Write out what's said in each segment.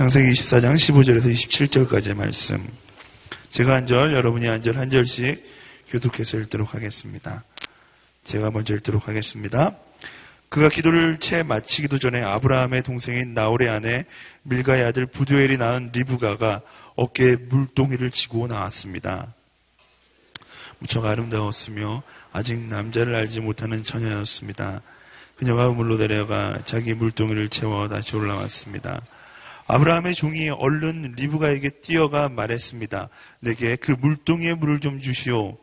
창세기 24장 15절에서 27절까지의 말씀. 제가 한 절, 여러분이 한 절, 한 절씩 교독해서 읽도록 하겠습니다. 제가 먼저 읽도록 하겠습니다. 그가 기도를 채 마치기도 전에 아브라함의 동생인 나홀의 아내 밀가의 아들 부두엘이 낳은 리브가가 어깨에 물동이를 지고 나왔습니다. 무척 아름다웠으며 아직 남자를 알지 못하는 처녀였습니다. 그녀가 물로 내려가 자기 물동이를 채워 다시 올라왔습니다. 아브라함의 종이 얼른 리브가에게 뛰어가 말했습니다. 내게 그 물동이의 물을 좀 주시오.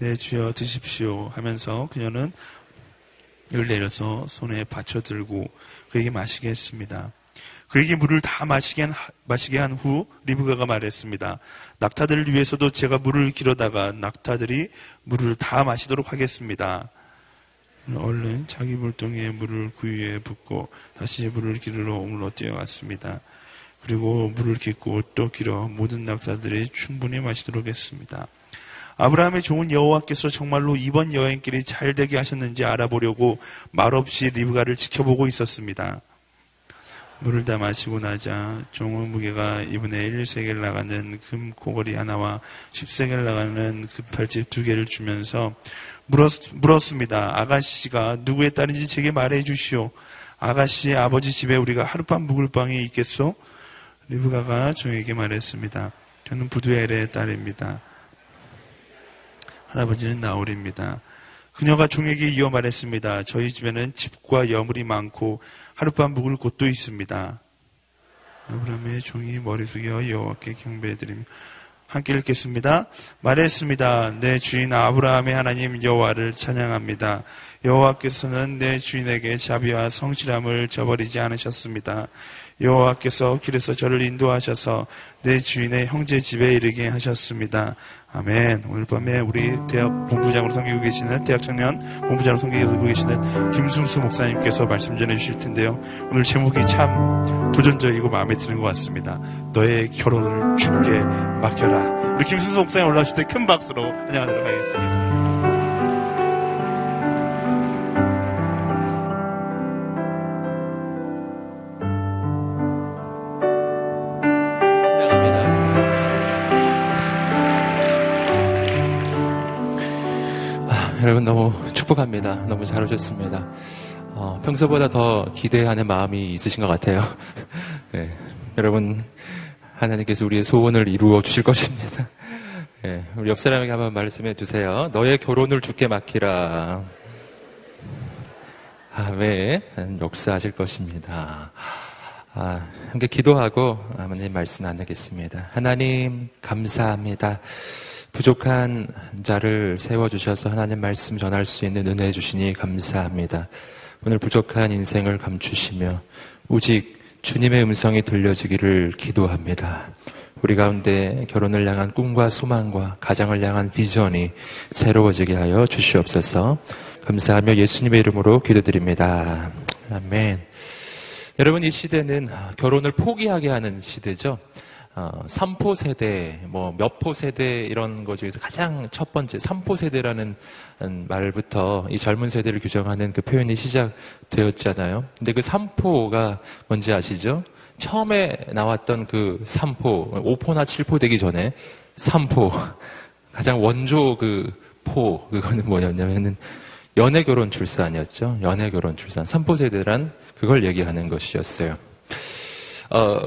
네, 주여 드십시오 하면서 그녀는 을 내려서 손에 받쳐 들고 그에게 마시게 했습니다. 그에게 물을 다 마시게 한, 마시게 한 후 리브가가 말했습니다. 낙타들을 위해서도 제가 물을 길어다가 낙타들이 물을 다 마시도록 하겠습니다. 얼른 자기 물동에 물을 구유에 붓고 다시 물을 기르러 오물로 뛰어갔습니다. 그리고 물을 깃고 또 길어 모든 낙타들이 충분히 마시도록 했습니다. 아브라함의 좋은 여호와께서 정말로 이번 여행길이 잘 되게 하셨는지 알아보려고 말없이 리브가를 지켜보고 있었습니다. 물을 다 마시고 나자 종의 무게가 이분의 1세겔 나가는 금 고거리 하나와 10세겔 나가는 금팔찌 두 개를 주면서 물었, 물었 습니다. 아가씨가 누구의 딸인지 제게 말해 주시오. 아가씨 아버지 집에 우리가 하룻밤 묵을 방이 있겠소? 리브가가 종에게 말했습니다. 저는 부두엘의 딸입니다. 할아버지는 나홀입니다. 그녀가 종에게 이어 말했습니다. 저희 집에는 집과 여물이 많고 하룻밤 묵을 곳도 있습니다. 아브라함의 종이 머리 숙여 여호와께 경배해드리며 함께 읽겠습니다. 말했습니다. 내 주인 아브라함의 하나님 여호와를 찬양합니다. 여호와께서는 내 주인에게 자비와 성실함을 저버리지 않으셨습니다. 여호와께서 길에서 저를 인도하셔서 내 주인의 형제 집에 이르게 하셨습니다. 아멘. 오늘 밤에 우리 대학 본부장으로 섬기고 계시는 대학 청년 본부장으로 섬기고 계시는 김순수 목사님께서 말씀 전해 주실 텐데요. 오늘 제목이 참 도전적이고 마음에 드는 것 같습니다. 너의 결혼을 죽게 맡겨라. 우리 김순수 목사님 올라오실 때 큰 박수로 환영하도록 하겠습니다. 여러분 너무 축복합니다. 너무 잘 오셨습니다. 어, 평소보다 더 기대하는 마음이 있으신 것 같아요. 네, 여러분 하나님께서 우리의 소원을 이루어 주실 것입니다. 네, 우리 옆 사람에게 한번 말씀해 주세요. 너의 결혼을 죽게 맡기라. 아멘. 역사하실 것입니다. 아, 함께 기도하고 아버님 말씀 나누겠습니다. 하나님 감사합니다. 부족한 자를 세워주셔서 하나님 말씀 전할 수 있는 은혜 주시니 감사합니다. 오늘 부족한 인생을 감추시며 오직 주님의 음성이 들려지기를 기도합니다. 우리 가운데 결혼을 향한 꿈과 소망과 가정을 향한 비전이 새로워지게 하여 주시옵소서 감사하며 예수님의 이름으로 기도드립니다. 아멘. 여러분, 이 시대는 결혼을 포기하게 하는 시대죠. 어, 3포 세대, 뭐, 몇 포 세대 이런 것 중에서 가장 첫 번째, 3포 세대라는 말부터 이 젊은 세대를 규정하는 그 표현이 시작되었잖아요. 근데 그 3포가 뭔지 아시죠? 처음에 나왔던 그 3포, 5포나 7포 되기 전에 3포, 가장 원조 그 포, 그거는 뭐였냐면은 연애 결혼 출산이었죠. 연애 결혼 출산. 3포 세대란 그걸 얘기하는 것이었어요. 어,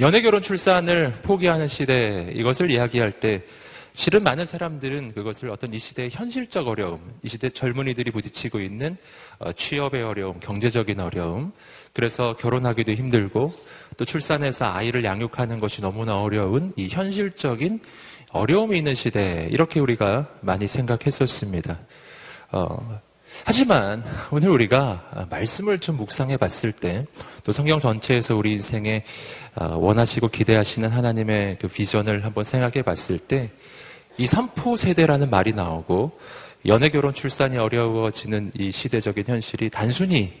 연애 결혼 출산을 포기하는 시대 이것을 이야기할 때 실은 많은 사람들은 그것을 어떤 이 시대의 현실적 어려움, 이 시대 젊은이들이 부딪히고 있는 어, 취업의 어려움, 경제적인 어려움, 그래서 결혼하기도 힘들고 또 출산해서 아이를 양육하는 것이 너무나 어려운 이 현실적인 어려움이 있는 시대 이렇게 우리가 많이 생각했었습니다. 어, 하지만 오늘 우리가 말씀을 좀 묵상해 봤을 때 또 성경 전체에서 우리 인생에 어, 원하시고 기대하시는 하나님의 그 비전을 한번 생각해 봤을 때 이 삼포 세대라는 말이 나오고 연애 결혼 출산이 어려워지는 이 시대적인 현실이 단순히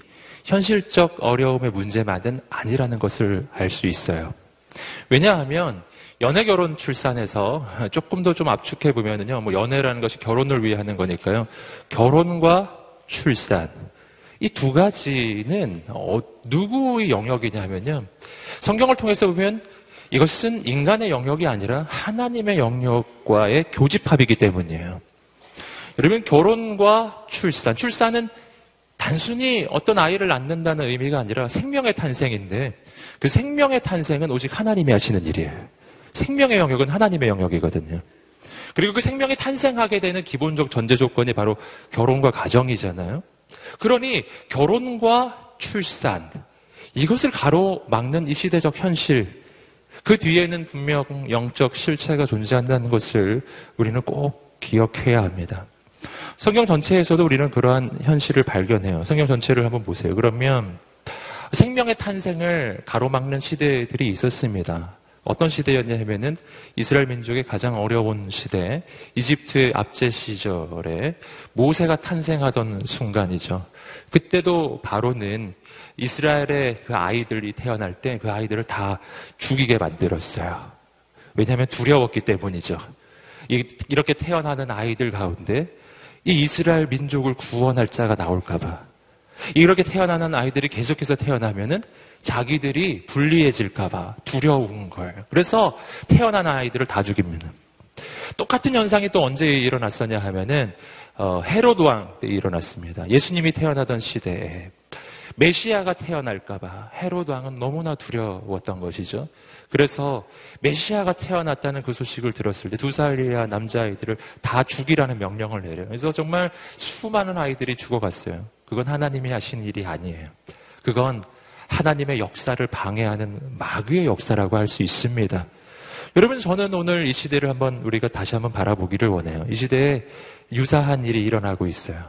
현실적 어려움의 문제만은 아니라는 것을 알 수 있어요. 왜냐하면 연애 결혼 출산에서 조금 더 좀 압축해 보면은요, 뭐 연애라는 것이 결혼을 위해 하는 거니까요. 결혼과 출산. 이 두 가지는 어, 누구의 영역이냐 하면요. 성경을 통해서 보면 이것은 인간의 영역이 아니라 하나님의 영역과의 교집합이기 때문이에요. 여러분, 결혼과 출산. 출산은 단순히 어떤 아이를 낳는다는 의미가 아니라 생명의 탄생인데 그 생명의 탄생은 오직 하나님이 하시는 일이에요. 생명의 영역은 하나님의 영역이거든요. 그리고 그 생명이 탄생하게 되는 기본적 전제 조건이 바로 결혼과 가정이잖아요. 그러니 결혼과 출산, 이것을 가로막는 이 시대적 현실, 그 뒤에는 분명 영적 실체가 존재한다는 것을 우리는 꼭 기억해야 합니다. 성경 전체에서도 우리는 그러한 현실을 발견해요. 성경 전체를 한번 보세요. 그러면 생명의 탄생을 가로막는 시대들이 있었습니다. 어떤 시대였냐면은 이스라엘 민족의 가장 어려운 시대, 이집트의 압제 시절에 모세가 탄생하던 순간이죠. 그때도 바로는 이스라엘의 그 아이들이 태어날 때 그 아이들을 다 죽이게 만들었어요. 왜냐하면 두려웠기 때문이죠. 이렇게 태어나는 아이들 가운데 이 이스라엘 민족을 구원할 자가 나올까봐. 이렇게 태어나는 아이들이 계속해서 태어나면은 자기들이 불리해질까봐 두려운 거예요. 그래서 태어난 아이들을 다 죽입니다. 똑같은 현상이 또 언제 일어났었냐 하면은 어, 헤로드 왕때 일어났습니다. 예수님이 태어나던 시대에 메시아가 태어날까봐 헤로드 왕은 너무나 두려웠던 것이죠. 그래서 메시아가 태어났다는 그 소식을 들었을 때 두 살 이하 남자아이들을 다 죽이라는 명령을 내려요. 그래서 정말 수많은 아이들이 죽어갔어요. 그건 하나님이 하신 일이 아니에요. 그건 하나님의 역사를 방해하는 마귀의 역사라고 할 수 있습니다. 여러분, 저는 오늘 이 시대를 한번 우리가 다시 한번 바라보기를 원해요. 이 시대에 유사한 일이 일어나고 있어요.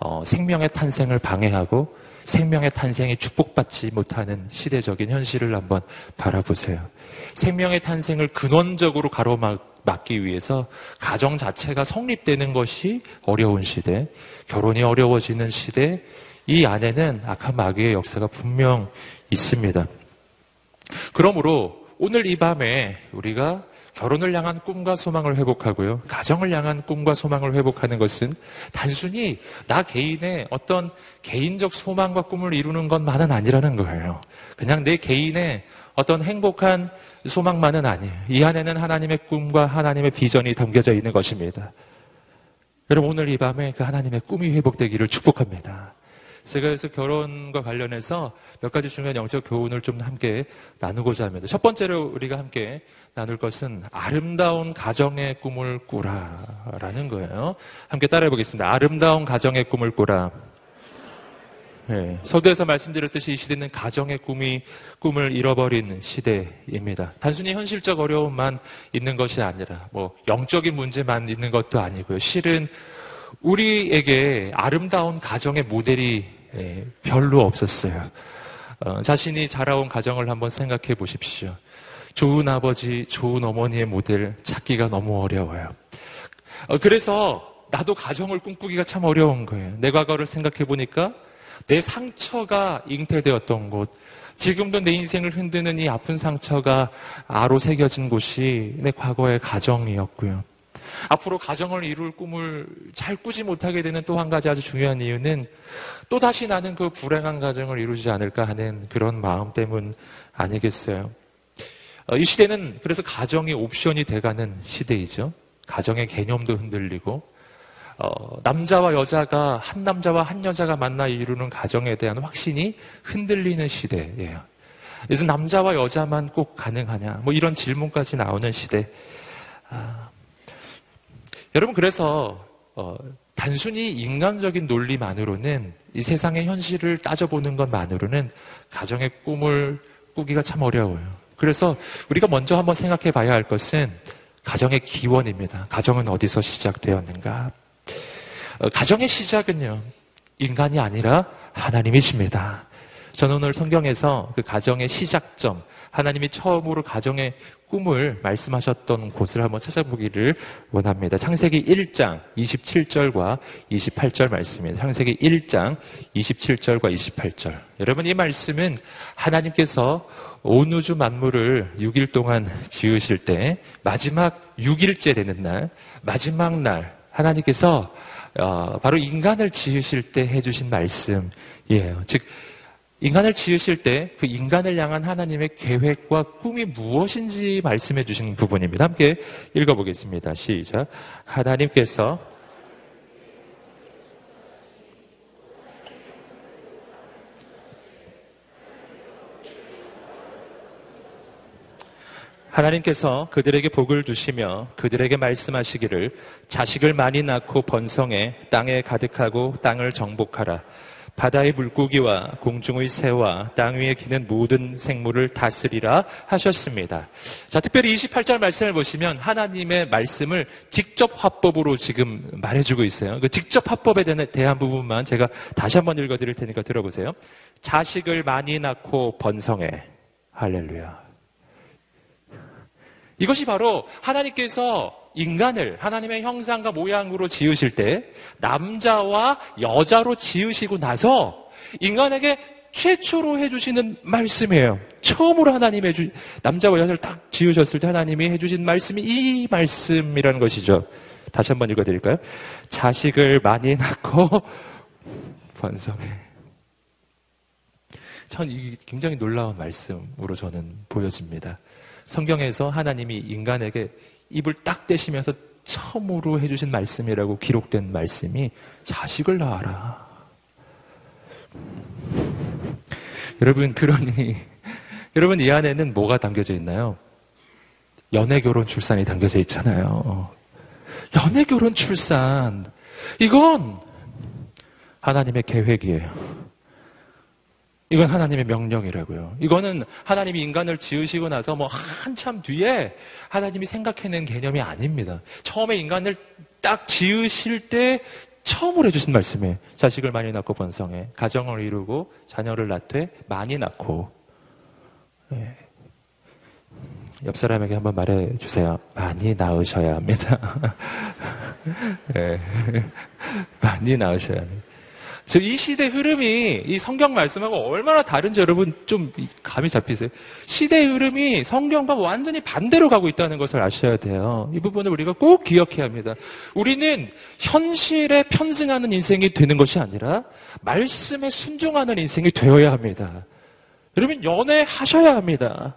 어, 생명의 탄생을 방해하고 생명의 탄생이 축복받지 못하는 시대적인 현실을 한번 바라보세요. 생명의 탄생을 근원적으로 가로막기 위해서 가정 자체가 성립되는 것이 어려운 시대, 결혼이 어려워지는 시대, 이 안에는 악한 마귀의 역사가 분명 있습니다. 그러므로 오늘 이 밤에 우리가 결혼을 향한 꿈과 소망을 회복하고요. 가정을 향한 꿈과 소망을 회복하는 것은 단순히 나 개인의 어떤 개인적 소망과 꿈을 이루는 것만은 아니라는 거예요. 그냥 내 개인의 어떤 행복한 소망만은 아니에요. 이 안에는 하나님의 꿈과 하나님의 비전이 담겨져 있는 것입니다. 여러분 오늘 이 밤에 그 하나님의 꿈이 회복되기를 축복합니다. 제가 그래서 결혼과 관련해서 몇 가지 중요한 영적 교훈을 좀 함께 나누고자 합니다. 첫 번째로 우리가 함께 나눌 것은 아름다운 가정의 꿈을 꾸라라는 거예요. 함께 따라해 보겠습니다. 아름다운 가정의 꿈을 꾸라. 네, 서두에서 말씀드렸듯이 이 시대는 가정의 꿈이 꿈을 잃어버린 시대입니다. 단순히 현실적 어려움만 있는 것이 아니라 뭐 영적인 문제만 있는 것도 아니고요. 실은 우리에게 아름다운 가정의 모델이 예, 별로 없었어요. 어, 자신이 자라온 가정을 한번 생각해 보십시오. 좋은 아버지, 좋은 어머니의 모델 찾기가 너무 어려워요. 어, 그래서 나도 가정을 꿈꾸기가 참 어려운 거예요. 내 과거를 생각해 보니까 내 상처가 잉태되었던 곳, 지금도 내 인생을 흔드는 이 아픈 상처가 아로 새겨진 곳이 내 과거의 가정이었고요. 앞으로 가정을 이룰 꿈을 잘 꾸지 못하게 되는 또 한 가지 아주 중요한 이유는 또다시 나는 그 불행한 가정을 이루지 않을까 하는 그런 마음 때문 아니겠어요. 어, 이 시대는 그래서 가정이 옵션이 돼가는 시대이죠. 가정의 개념도 흔들리고, 어, 남자와 여자가, 한 남자와 한 여자가 만나 이루는 가정에 대한 확신이 흔들리는 시대예요. 그래서 남자와 여자만 꼭 가능하냐, 뭐 이런 질문까지 나오는 시대. 아, 여러분 그래서 어, 단순히 인간적인 논리만으로는 이 세상의 현실을 따져보는 것만으로는 가정의 꿈을 꾸기가 참 어려워요. 그래서 우리가 먼저 한번 생각해 봐야 할 것은 가정의 기원입니다. 가정은 어디서 시작되었는가? 어, 가정의 시작은요, 인간이 아니라 하나님이십니다. 저는 오늘 성경에서 그 가정의 시작점, 하나님이 처음으로 가정의 꿈을 말씀하셨던 곳을 한번 찾아보기를 원합니다. 창세기 1장 27절과 28절 말씀입니다. 창세기 1장 27절과 28절. 여러분 이 말씀은 하나님께서 온 우주 만물을 6일 동안 지으실 때 마지막 6일째 되는 날, 마지막 날 하나님께서 어, 바로 인간을 지으실 때 해주신 말씀이에요. 즉 인간을 지으실 때 그 인간을 향한 하나님의 계획과 꿈이 무엇인지 말씀해 주신 부분입니다. 함께 읽어보겠습니다. 시작. 하나님께서 하나님께서 그들에게 복을 주시며 그들에게 말씀하시기를 자식을 많이 낳고 번성해 땅에 가득하고 땅을 정복하라. 바다의 물고기와 공중의 새와 땅 위에 기는 모든 생물을 다스리라 하셨습니다. 자, 특별히 28절 말씀을 보시면 하나님의 말씀을 직접 화법으로 지금 말해주고 있어요. 그 직접 화법에 대한 부분만 제가 다시 한번 읽어드릴 테니까 들어보세요. 자식을 많이 낳고 번성해. 할렐루야. 이것이 바로 하나님께서 인간을 하나님의 형상과 모양으로 지으실 때 남자와 여자로 지으시고 나서 인간에게 최초로 해주시는 말씀이에요. 처음으로 하나님 해주, 남자와 여자를 딱 지으셨을 때 하나님이 해주신 말씀이 이 말씀이라는 것이죠. 다시 한번 읽어드릴까요? 자식을 많이 낳고 번성해. 전 이게 굉장히 놀라운 말씀으로 저는 보여집니다. 성경에서 하나님이 인간에게 입을 딱 떼시면서 처음으로 해주신 말씀이라고 기록된 말씀이 자식을 낳아라. 여러분, 그러니, 여러분, 이 안에는 뭐가 담겨져 있나요? 연애, 결혼, 출산이 담겨져 있잖아요. 연애, 결혼, 출산. 이건 하나님의 계획이에요. 이건 하나님의 명령이라고요. 이거는 하나님이 인간을 지으시고 나서 뭐 한참 뒤에 하나님이 생각해낸 개념이 아닙니다. 처음에 인간을 딱 지으실 때 처음으로 해주신 말씀이에요. 자식을 많이 낳고 번성해. 가정을 이루고 자녀를 낳되 많이 낳고. 예. 옆 사람에게 한번 말해 주세요. 많이 낳으셔야 합니다. 예. 많이 낳으셔야 합니다. 이 시대 흐름이 이 성경 말씀하고 얼마나 다른지 여러분 좀 감이 잡히세요? 시대의 흐름이 성경과 완전히 반대로 가고 있다는 것을 아셔야 돼요. 이 부분을 우리가 꼭 기억해야 합니다. 우리는 현실에 편승하는 인생이 되는 것이 아니라 말씀에 순종하는 인생이 되어야 합니다. 여러분 연애하셔야 합니다.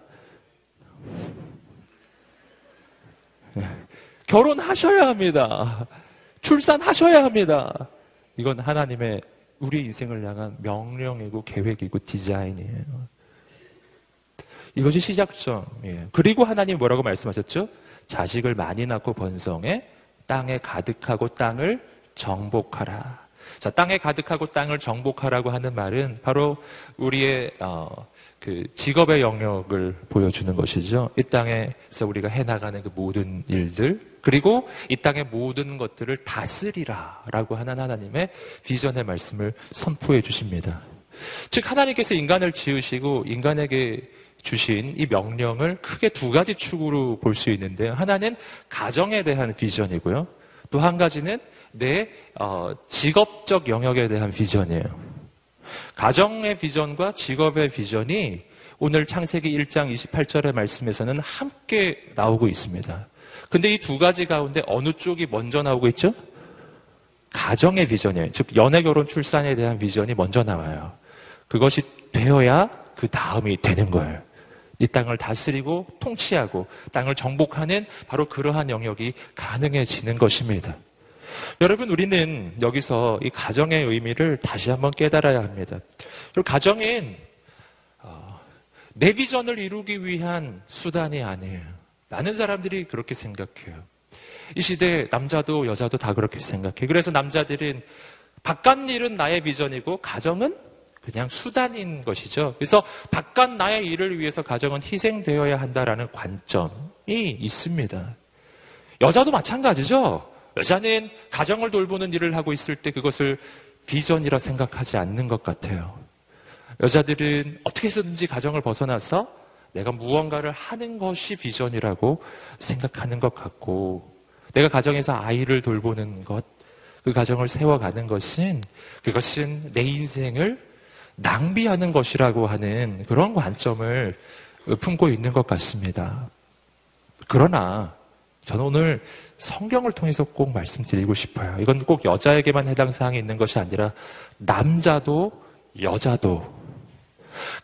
결혼하셔야 합니다. 출산하셔야 합니다. 이건 하나님의 우리 인생을 향한 명령이고 계획이고 디자인이에요. 이것이 시작점이에요. 그리고 하나님 뭐라고 말씀하셨죠? 자식을 많이 낳고 번성해 땅에 가득하고 땅을 정복하라. 자, 땅에 가득하고 땅을 정복하라고 하는 말은 바로 우리의 어, 그 직업의 영역을 보여주는 것이죠. 이 땅에서 우리가 해나가는 그 모든 일들, 그리고 이 땅의 모든 것들을 다스리라 라고 하는 하나님의 비전의 말씀을 선포해 주십니다. 즉, 하나님께서 인간을 지으시고 인간에게 주신 이 명령을 크게 두 가지 축으로 볼 수 있는데요. 하나는 가정에 대한 비전이고요. 또 한 가지는 내 어, 직업적 영역에 대한 비전이에요. 가정의 비전과 직업의 비전이 오늘 창세기 1장 28절의 말씀에서는 함께 나오고 있습니다. 근데 이 두 가지 가운데 어느 쪽이 먼저 나오고 있죠? 가정의 비전이에요. 즉, 연애, 결혼, 출산에 대한 비전이 먼저 나와요. 그것이 되어야 그 다음이 되는 거예요. 이 땅을 다스리고 통치하고 땅을 정복하는 바로 그러한 영역이 가능해지는 것입니다. 여러분, 우리는 여기서 이 가정의 의미를 다시 한번 깨달아야 합니다. 그리고 가정은 어, 내 비전을 이루기 위한 수단이 아니에요. 많은 사람들이 그렇게 생각해요. 이 시대 남자도 여자도 다 그렇게 생각해. 그래서 남자들은 바깥 일은 나의 비전이고 가정은 그냥 수단인 것이죠. 그래서 바깥 나의 일을 위해서 가정은 희생되어야 한다라는 관점이 있습니다. 여자도 마찬가지죠. 여자는 가정을 돌보는 일을 하고 있을 때 그것을 비전이라 생각하지 않는 것 같아요. 여자들은 어떻게 해서든지 가정을 벗어나서 내가 무언가를 하는 것이 비전이라고 생각하는 것 같고, 내가 가정에서 아이를 돌보는 것, 그 가정을 세워가는 것은, 그것은 내 인생을 낭비하는 것이라고 하는 그런 관점을 품고 있는 것 같습니다. 그러나, 저는 오늘 성경을 통해서 꼭 말씀드리고 싶어요. 이건 꼭 여자에게만 해당 사항이 있는 것이 아니라, 남자도 여자도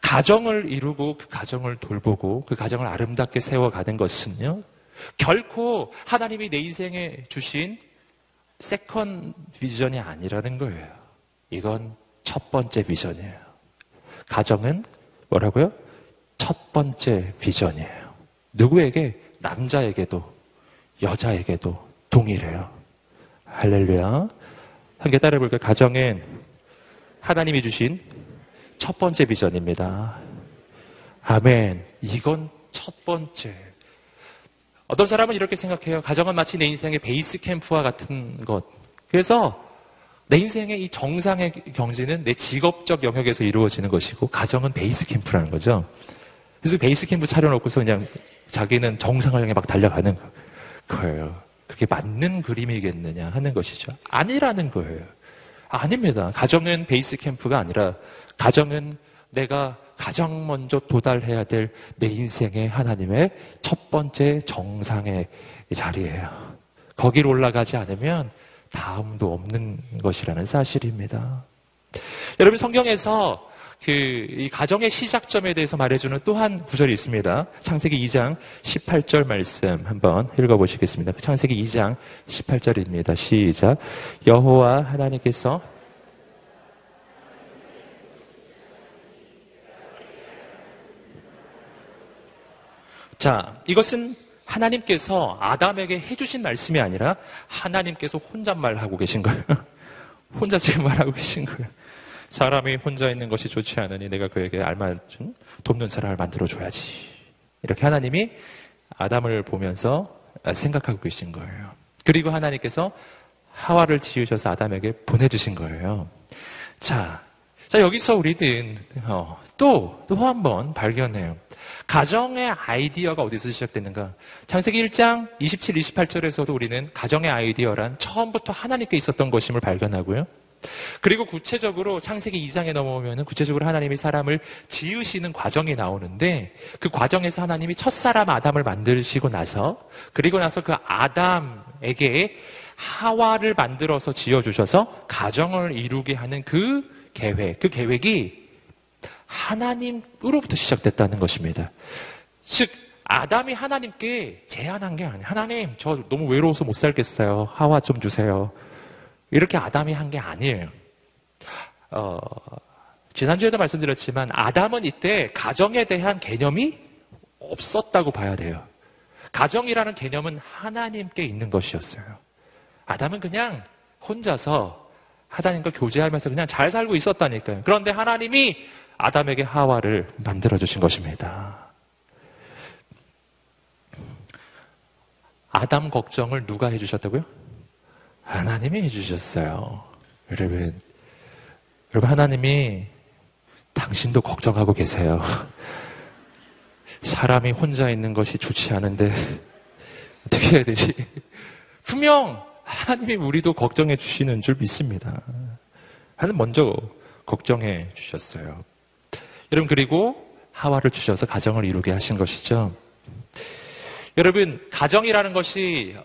가정을 이루고 그 가정을 돌보고 그 가정을 아름답게 세워가는 것은요, 결코 하나님이 내 인생에 주신 second 비전이 아니라는 거예요. 이건 첫 번째 비전이에요. 가정은 뭐라고요? 첫 번째 비전이에요. 누구에게? 남자에게도, 여자에게도 동일해요. 할렐루야. 함께 따라해볼까요? 가정은 하나님이 주신 첫 번째 비전입니다. 아멘. 이건 첫 번째. 어떤 사람은 이렇게 생각해요. 가정은 마치 내 인생의 베이스 캠프와 같은 것. 그래서 내 인생의 이 정상의 경지는 내 직업적 영역에서 이루어지는 것이고, 가정은 베이스 캠프라는 거죠. 그래서 베이스 캠프 차려놓고서 그냥 자기는 정상을 향해 막 달려가는 거예요. 그게 맞는 그림이겠느냐 하는 것이죠. 아니라는 거예요. 아닙니다. 가정은 베이스 캠프가 아니라 가정은 내가 가장 먼저 도달해야 될 내 인생의 하나님의 첫 번째 정상의 자리예요. 거기로 올라가지 않으면 다음도 없는 것이라는 사실입니다. 여러분 성경에서 그 이 가정의 시작점에 대해서 말해주는 또한 구절이 있습니다. 창세기 2장 18절 말씀 한번 읽어보시겠습니다. 창세기 2장 18절입니다. 시작. 여호와 하나님께서 자, 이것은 하나님께서 아담에게 해주신 말씀이 아니라 하나님께서 혼잣말하고 계신 거예요. 혼자 지금 말하고 계신 거예요. 사람이 혼자 있는 것이 좋지 않으니 내가 그에게 알맞은 돕는 사람을 만들어줘야지. 이렇게 하나님이 아담을 보면서 생각하고 계신 거예요. 그리고 하나님께서 하와를 지으셔서 아담에게 보내주신 거예요. 자, 자 여기서 우리는 어, 또, 또 한 번 발견해요. 가정의 아이디어가 어디서 시작되는가? 창세기 1장 27, 28절에서도 우리는 가정의 아이디어란 처음부터 하나님께 있었던 것임을 발견하고요. 그리고 구체적으로 창세기 2장에 넘어오면 구체적으로 하나님이 사람을 지으시는 과정이 나오는데 그 과정에서 하나님이 첫 사람 아담을 만드시고 나서 그리고 나서 그 아담에게 하와를 만들어서 지어주셔서 가정을 이루게 하는 그 계획, 그 계획이 하나님으로부터 시작됐다는 것입니다. 즉, 아담이 하나님께 제안한 게 아니에요. 하나님, 저 너무 외로워서 못 살겠어요. 하와 좀 주세요. 이렇게 아담이 한 게 아니에요. 어, 지난주에도 말씀드렸지만 아담은 이때 가정에 대한 개념이 없었다고 봐야 돼요. 가정이라는 개념은 하나님께 있는 것이었어요. 아담은 그냥 혼자서 하나님과 교제하면서 그냥 잘 살고 있었다니까요. 그런데 하나님이 아담에게 하와를 만들어 주신 것입니다. 아담 걱정을 누가 해 주셨다고요? 하나님이 해주셨어요. 여러분, 여러분, 하나님이 당신도 걱정하고 계세요. 사람이 혼자 있는 것이 좋지 않은데, 어떻게 해야 되지? 분명, 하나님이 우리도 걱정해 주시는 줄 믿습니다. 하나님 먼저 걱정해 주셨어요. 여러분, 그리고 하와를 주셔서 가정을 이루게 하신 것이죠. 여러분, 가정이라는 것이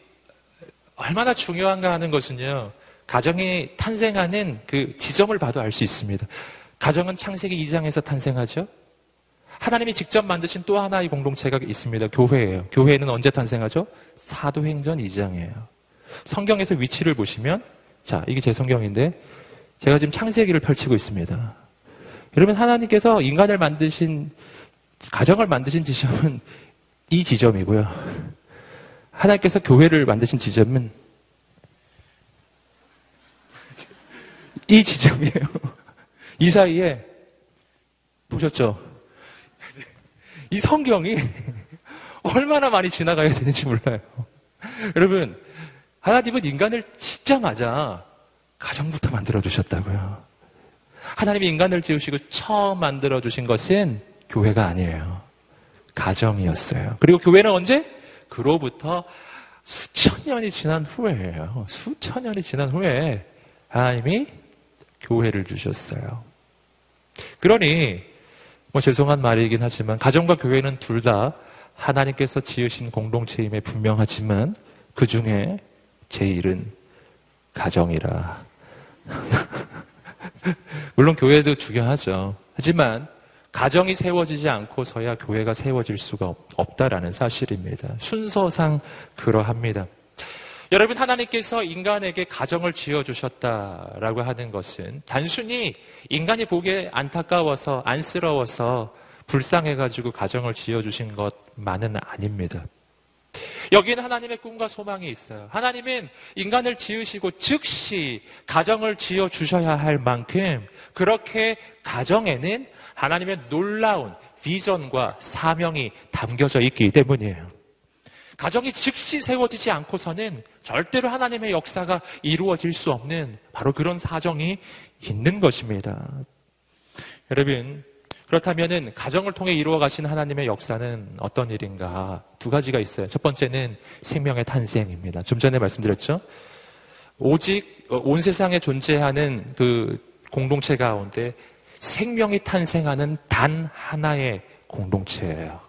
얼마나 중요한가 하는 것은요, 가정이 탄생하는 그 지점을 봐도 알 수 있습니다. 가정은 창세기 2장에서 탄생하죠? 하나님이 직접 만드신 또 하나의 공동체가 있습니다. 교회예요. 교회는 언제 탄생하죠? 사도행전 2장이에요. 성경에서 위치를 보시면, 자, 이게 제 성경인데, 제가 지금 창세기를 펼치고 있습니다. 여러분, 하나님께서 인간을 만드신, 가정을 만드신 지점은 이 지점이고요. 하나님께서 교회를 만드신 지점은 이 지점이에요. 이 사이에 보셨죠? 이 성경이 얼마나 많이 지나가야 되는지 몰라요. 여러분, 하나님은 인간을 짓자마자 가정부터 만들어 주셨다고요. 하나님이 인간을 지으시고 처음 만들어 주신 것은 교회가 아니에요. 가정이었어요. 그리고 교회는 언제? 그로부터 수천 년이 지난 후에예요. 수천 년이 지난 후에 하나님이 교회를 주셨어요. 그러니 뭐 죄송한 말이긴 하지만 가정과 교회는 둘 다 하나님께서 지으신 공동체임에 분명하지만 그 중에 제일은 가정이라. 물론 교회도 중요하죠. 하지만 가정이 세워지지 않고서야 교회가 세워질 수가 없다라는 사실입니다. 순서상 그러합니다. 여러분 하나님께서 인간에게 가정을 지어 주셨다라고 하는 것은 단순히 인간이 보기에 안타까워서 안쓰러워서 불쌍해 가지고 가정을 지어 주신 것만은 아닙니다. 여기는 하나님의 꿈과 소망이 있어요. 하나님은 인간을 지으시고 즉시 가정을 지어 주셔야 할 만큼 그렇게 가정에는 하나님의 놀라운 비전과 사명이 담겨져 있기 때문이에요. 가정이 즉시 세워지지 않고서는 절대로 하나님의 역사가 이루어질 수 없는 바로 그런 사정이 있는 것입니다. 여러분, 그렇다면은 가정을 통해 이루어 가신 하나님의 역사는 어떤 일인가? 두 가지가 있어요. 첫 번째는 생명의 탄생입니다. 좀 전에 말씀드렸죠? 오직 온 세상에 존재하는 그 공동체 가운데 생명이 탄생하는 단 하나의 공동체예요.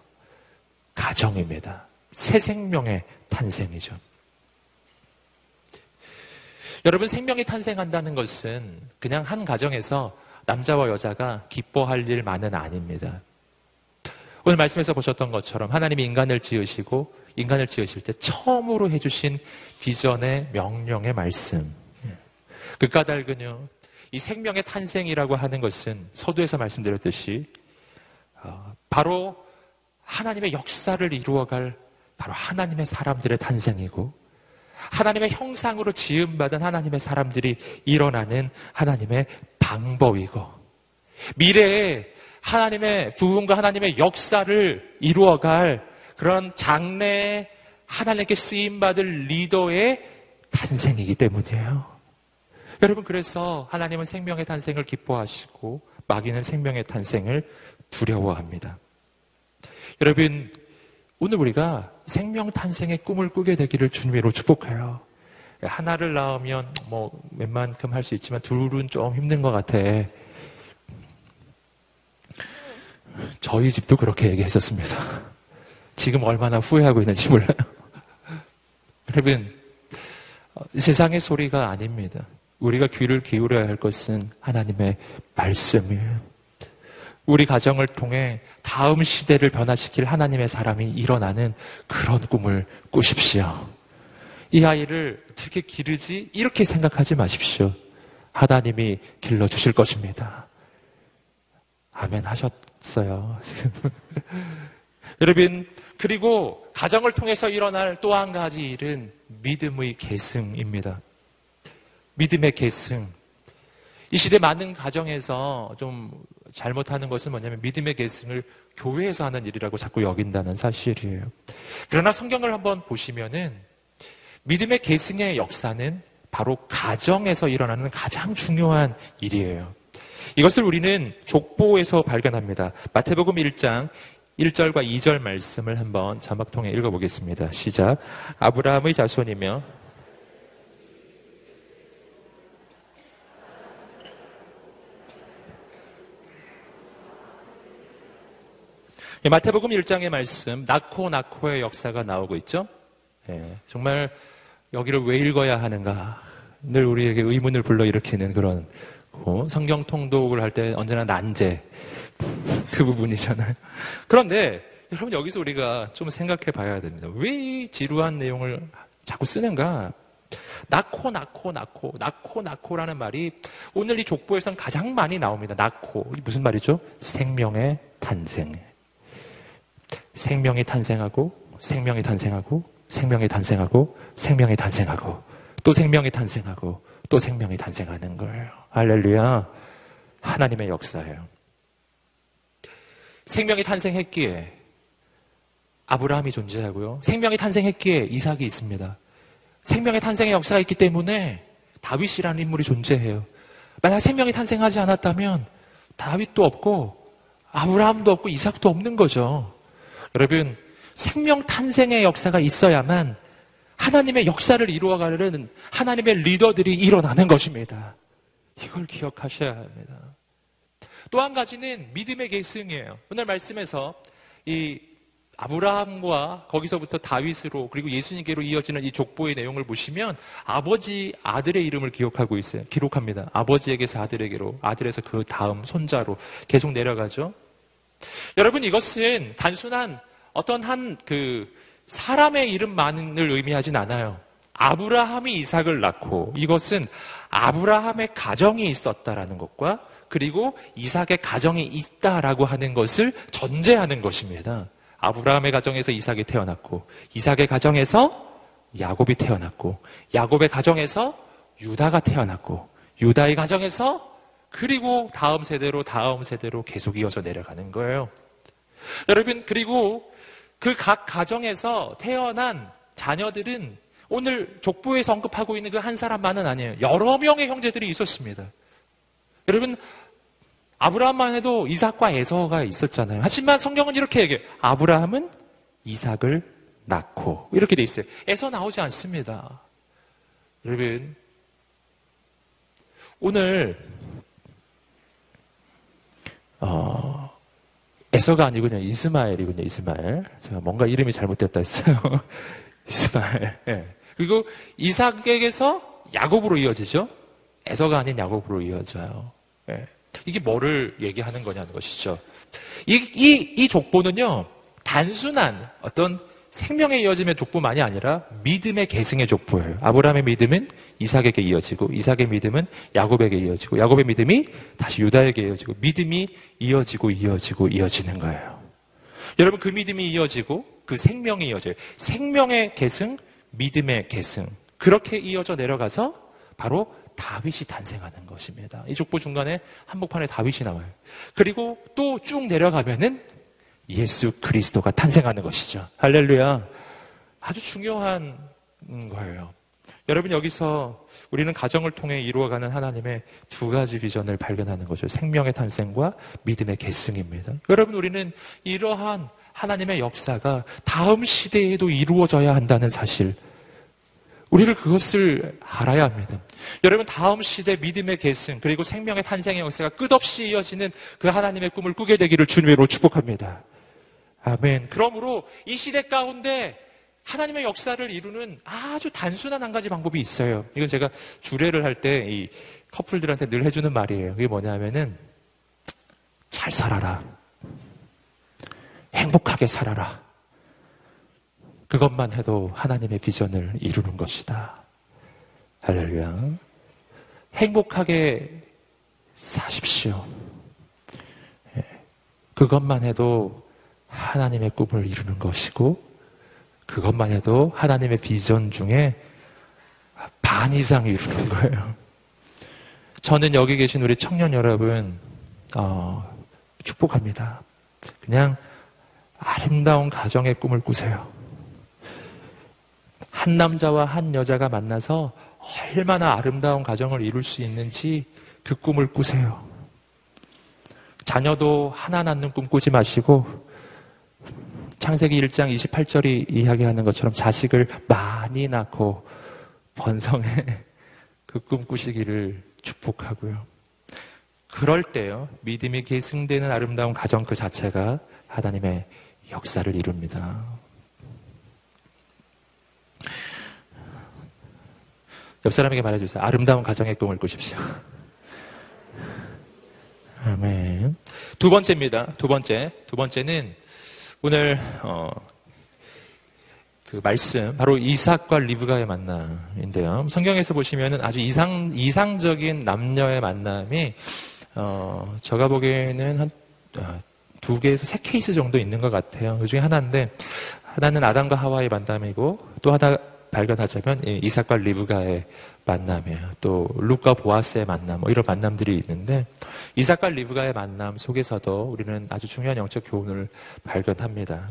가정입니다. 새 생명의 탄생이죠. 여러분, 생명이 탄생한다는 것은 그냥 한 가정에서 남자와 여자가 기뻐할 일만은 아닙니다. 오늘 말씀에서 보셨던 것처럼 하나님이 인간을 지으시고 인간을 지으실 때 처음으로 해주신 비전의 명령의 말씀. 그 까닭은요, 이 생명의 탄생이라고 하는 것은 서두에서 말씀드렸듯이 어, 바로 하나님의 역사를 이루어갈 바로 하나님의 사람들의 탄생이고 하나님의 형상으로 지음받은 하나님의 사람들이 일어나는 하나님의 방법이고 미래에 하나님의 부흥과 하나님의 역사를 이루어갈 그런 장래에 하나님께 쓰임받을 리더의 탄생이기 때문이에요. 여러분, 그래서 하나님은 생명의 탄생을 기뻐하시고 마귀는 생명의 탄생을 두려워합니다. 여러분, 오늘 우리가 생명 탄생의 꿈을 꾸게 되기를 주님으로 축복해요. 하나를 낳으면 뭐 웬만큼 할 수 있지만 둘은 좀 힘든 것 같아. 저희 집도 그렇게 얘기했었습니다. 지금 얼마나 후회하고 있는지 몰라요. 여러분, 세상의 소리가 아닙니다. 우리가 귀를 기울여야 할 것은 하나님의 말씀이에요. 우리 가정을 통해 다음 시대를 변화시킬 하나님의 사람이 일어나는 그런 꿈을 꾸십시오. 이 아이를 어떻게 기르지? 이렇게 생각하지 마십시오. 하나님이 길러주실 것입니다. 아멘 하셨어요. 여러분, 그리고 가정을 통해서 일어날 또 한 가지 일은 믿음의 계승입니다. 믿음의 계승. 이 시대 많은 가정에서 좀 잘못하는 것은 뭐냐면 믿음의 계승을 교회에서 하는 일이라고 자꾸 여긴다는 사실이에요. 그러나 성경을 한번 보시면은 믿음의 계승의 역사는 바로 가정에서 일어나는 가장 중요한 일이에요. 이것을 우리는 족보에서 발견합니다. 마태복음 1장 1절과 2절 말씀을 한번 자막 통해 읽어보겠습니다. 시작. 아브라함의 자손이며 마태복음 1장의 말씀, 낳고 낳고의 역사가 나오고 있죠. 예, 정말 여기를 왜 읽어야 하는가. 늘 우리에게 의문을 불러일으키는 그런 어, 성경 통독을 할 때 언제나 난제 그 부분이잖아요. 그런데 여러분 여기서 우리가 좀 생각해 봐야 됩니다. 왜 이 지루한 내용을 자꾸 쓰는가? 낳고 낳고 낳고 낳고 낳고라는 말이 오늘 이 족보에선 가장 많이 나옵니다. 낳고 무슨 말이죠? 생명의 탄생. 생명이 탄생하고 생명이 탄생하고 생명이 탄생하고 생명이 탄생하고 또 생명이 탄생하고 또 생명이 탄생하는 거예요. 할렐루야. 하나님의 역사예요. 생명이 탄생했기에 아브라함이 존재하고요. 생명이 탄생했기에 이삭이 있습니다. 생명의 탄생의 역사가 있기 때문에 다윗이라는 인물이 존재해요. 만약 생명이 탄생하지 않았다면 다윗도 없고 아브라함도 없고 이삭도 없는 거죠. 여러분, 생명 탄생의 역사가 있어야만 하나님의 역사를 이루어가는 하나님의 리더들이 일어나는 것입니다. 이걸 기억하셔야 합니다. 또 한 가지는 믿음의 계승이에요. 오늘 말씀에서 이 아브라함과 거기서부터 다윗으로 그리고 예수님께로 이어지는 이 족보의 내용을 보시면 아버지 아들의 이름을 기억하고 있어요. 기록합니다. 아버지에게서 아들에게로 아들에서 그 다음 손자로 계속 내려가죠. 여러분 이것은 단순한 어떤 한 그 사람의 이름만을 의미하진 않아요. 아브라함이 이삭을 낳고 이것은 아브라함의 가정이 있었다라는 것과 그리고 이삭의 가정이 있다라고 하는 것을 전제하는 것입니다. 아브라함의 가정에서 이삭이 태어났고 이삭의 가정에서 야곱이 태어났고 야곱의 가정에서 유다가 태어났고 유다의 가정에서 그리고 다음 세대로 다음 세대로 계속 이어져 내려가는 거예요. 여러분 그리고 그 각 가정에서 태어난 자녀들은 오늘 족보에서 언급하고 있는 그 한 사람만은 아니에요. 여러 명의 형제들이 있었습니다. 여러분 아브라함만 해도 이삭과 에서가 있었잖아요. 하지만 성경은 이렇게 얘기해요. 아브라함은 이삭을 낳고 이렇게 돼 있어요. 에서 나오지 않습니다. 여러분 오늘 어, 에서가 아니군요. 이스마엘이군요. 이스마엘. 제가 뭔가 이름이 잘못됐다 했어요. 이스마엘. 네. 그리고 이삭에게서 야곱으로 이어지죠. 에서가 아닌 야곱으로 이어져요. 네. 이게 뭐를 얘기하는 거냐는 것이죠. 이, 이, 이 족보는요, 단순한 어떤 생명의 이어짐의 족보만이 아니라 믿음의 계승의 족보예요. 아브라함의 믿음은 이삭에게 이어지고 이삭의 믿음은 야곱에게 이어지고 야곱의 믿음이 다시 유다에게 이어지고 믿음이 이어지고 이어지고 이어지는 거예요. 여러분 그 믿음이 이어지고 그 생명이 이어져요. 생명의 계승, 믿음의 계승. 그렇게 이어져 내려가서 바로 다윗이 탄생하는 것입니다. 이 족보 중간에 한복판에 다윗이 나와요. 그리고 또 쭉 내려가면은 예수 그리스도가 탄생하는 것이죠. 할렐루야. 아주 중요한 거예요. 여러분 여기서 우리는 가정을 통해 이루어가는 하나님의 두 가지 비전을 발견하는 거죠. 생명의 탄생과 믿음의 계승입니다. 여러분 우리는 이러한 하나님의 역사가 다음 시대에도 이루어져야 한다는 사실. 우리를 그것을 알아야 합니다. 여러분 다음 시대 믿음의 계승 그리고 생명의 탄생의 역사가 끝없이 이어지는 그 하나님의 꿈을 꾸게 되기를 주님으로 축복합니다. 아멘. 그러므로 이 시대 가운데 하나님의 역사를 이루는 아주 단순한 한 가지 방법이 있어요. 이건 제가 주례를 할 때 이 커플들한테 늘 해주는 말이에요. 그게 뭐냐면은 잘 살아라. 행복하게 살아라. 그것만 해도 하나님의 비전을 이루는 것이다. 할렐루야. 행복하게 사십시오. 예. 그것만 해도 하나님의 꿈을 이루는 것이고 그것만 해도 하나님의 비전 중에 반 이상 이루는 거예요. 저는 여기 계신 우리 청년 여러분 어, 축복합니다. 그냥 아름다운 가정의 꿈을 꾸세요. 한 남자와 한 여자가 만나서 얼마나 아름다운 가정을 이룰 수 있는지 그 꿈을 꾸세요. 자녀도 하나 낳는 꿈 꾸지 마시고 창세기 1장 28절이 이야기하는 것처럼 자식을 많이 낳고 번성해 그 꿈꾸시기를 축복하고요. 그럴 때요, 믿음이 계승되는 아름다운 가정 그 자체가 하나님의 역사를 이룹니다. 옆 사람에게 말해주세요. 아름다운 가정의 꿈을 꾸십시오. 아멘. 두 번째입니다. 두 번째. 두 번째는 오늘 어, 그 말씀 바로 이삭과 리브가의 만남인데요. 성경에서 보시면은 아주 이상 이상적인 남녀의 만남이 어, 제가 보기에는 한두 어, 개에서 세 케이스 정도 있는 것 같아요. 그 중에 하나인데 하나는 아담과 하와의 만남이고 또 하나 발견하자면 이삭과 리브가의 만남이에요. 또 룩과 보아스의 만남, 뭐 이런 만남들이 있는데 이삭과 리브가의 만남 속에서도 우리는 아주 중요한 영적 교훈을 발견합니다.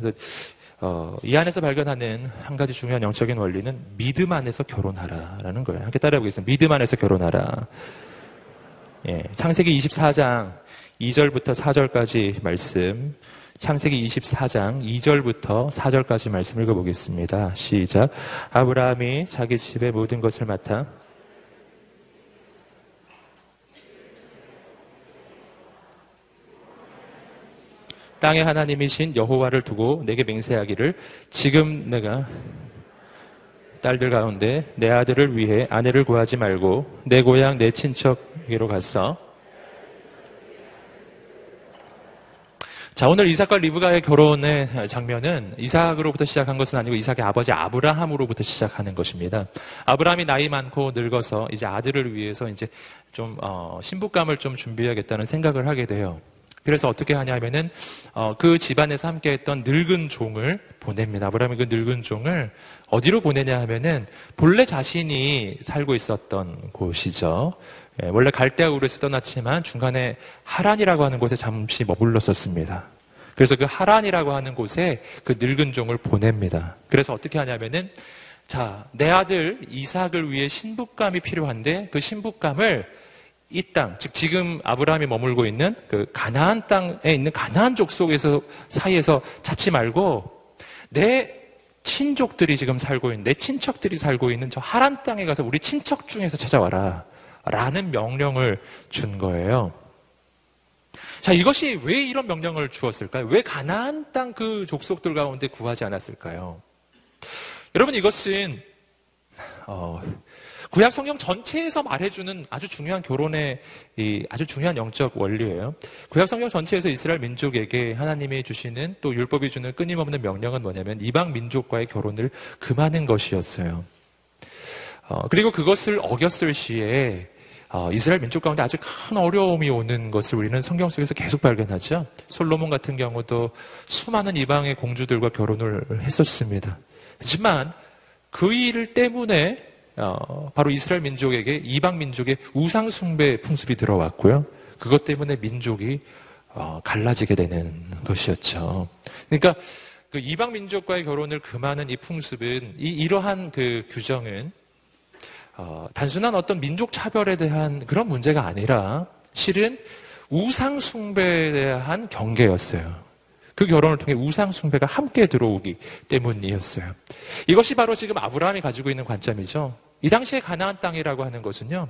어, 이 안에서 발견하는 한 가지 중요한 영적인 원리는 믿음 안에서 결혼하라라는 거예요. 함께 따라해보겠습니다. 믿음 안에서 결혼하라. 예, 창세기 24장 2절부터 4절까지 말씀. 창세기 24장 2절부터 4절까지 말씀 읽어보겠습니다. 시작. 아브라함이 자기 집의 모든 것을 맡아 땅의 하나님이신 여호와를 두고 내게 맹세하기를 지금 내가 딸들 가운데 내 아들을 위해 아내를 구하지 말고 내 고향 내 친척에게로 가서 자, 오늘 이삭과 리브가의 결혼의 장면은 이삭으로부터 시작한 것은 아니고 이삭의 아버지 아브라함으로부터 시작하는 것입니다. 아브라함이 나이 많고 늙어서 이제 아들을 위해서 이제 좀 어, 신부감을 좀 준비해야겠다는 생각을 하게 돼요. 그래서 어떻게 하냐면은 어, 그 집안에서 함께했던 늙은 종을 보냅니다. 아브라함이 그 늙은 종을 어디로 보내냐 하면은 본래 자신이 살고 있었던 곳이죠. 예, 원래 갈대아 우르에서 떠났지만 중간에 하란이라고 하는 곳에 잠시 머물렀었습니다. 그래서 그 하란이라고 하는 곳에 그 늙은 종을 보냅니다. 그래서 어떻게 하냐면은 자, 내 아들 이삭을 위해 신부감이 필요한데 그 신부감을 이 땅, 즉 지금 아브라함이 머물고 있는 그 가나안 땅에 있는 가나안 족속에서 사이에서 찾지 말고 내 친족들이 지금 살고 있는 내 친척들이 살고 있는 저 하란 땅에 가서 우리 친척 중에서 찾아와라. 라는 명령을 준 거예요. 자, 이것이 왜 이런 명령을 주었을까요? 왜 가나안 땅 그 족속들 가운데 구하지 않았을까요? 여러분 이것은 어, 구약 성경 전체에서 말해주는 아주 중요한 결혼의 아주 중요한 영적 원리예요. 구약 성경 전체에서 이스라엘 민족에게 하나님이 주시는 또 율법이 주는 끊임없는 명령은 뭐냐면 이방 민족과의 결혼을 금하는 것이었어요. 어, 그리고 그것을 어겼을 시에 어, 이스라엘 민족 가운데 아주 큰 어려움이 오는 것을 우리는 성경 속에서 계속 발견하죠. 솔로몬 같은 경우도 수많은 이방의 공주들과 결혼을 했었습니다. 하지만 그 일 때문에 어, 바로 이스라엘 민족에게 이방 민족의 우상 숭배 풍습이 들어왔고요. 그것 때문에 민족이 어, 갈라지게 되는 것이었죠. 그러니까 그 이방 민족과의 결혼을 금하는 이 풍습은 이 이러한 그 규정은 어, 단순한 어떤 민족 차별에 대한 그런 문제가 아니라 실은 우상 숭배에 대한 경계였어요. 그 결혼을 통해 우상 숭배가 함께 들어오기 때문이었어요. 이것이 바로 지금 아브라함이 가지고 있는 관점이죠. 이 당시에 가나안 땅이라고 하는 것은요.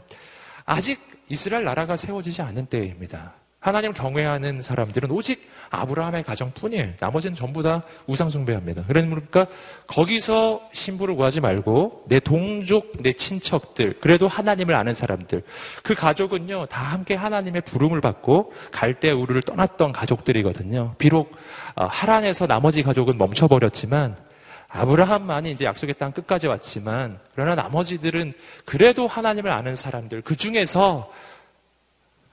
아직 이스라엘 나라가 세워지지 않은 때입니다. 하나님을 경외하는 사람들은 오직 아브라함의 가정뿐이에요. 나머지는 전부 다 우상숭배합니다. 그러니까 거기서 신부를 구하지 말고 내 동족, 내 친척들, 그래도 하나님을 아는 사람들, 그 가족은요 다 함께 하나님의 부름을 받고 갈대 우르를 떠났던 가족들이거든요. 비록 어, 하란에서 나머지 가족은 멈춰버렸지만 아브라함만이 이제 약속의 땅 끝까지 왔지만 그러나 나머지들은 그래도 하나님을 아는 사람들 그 중에서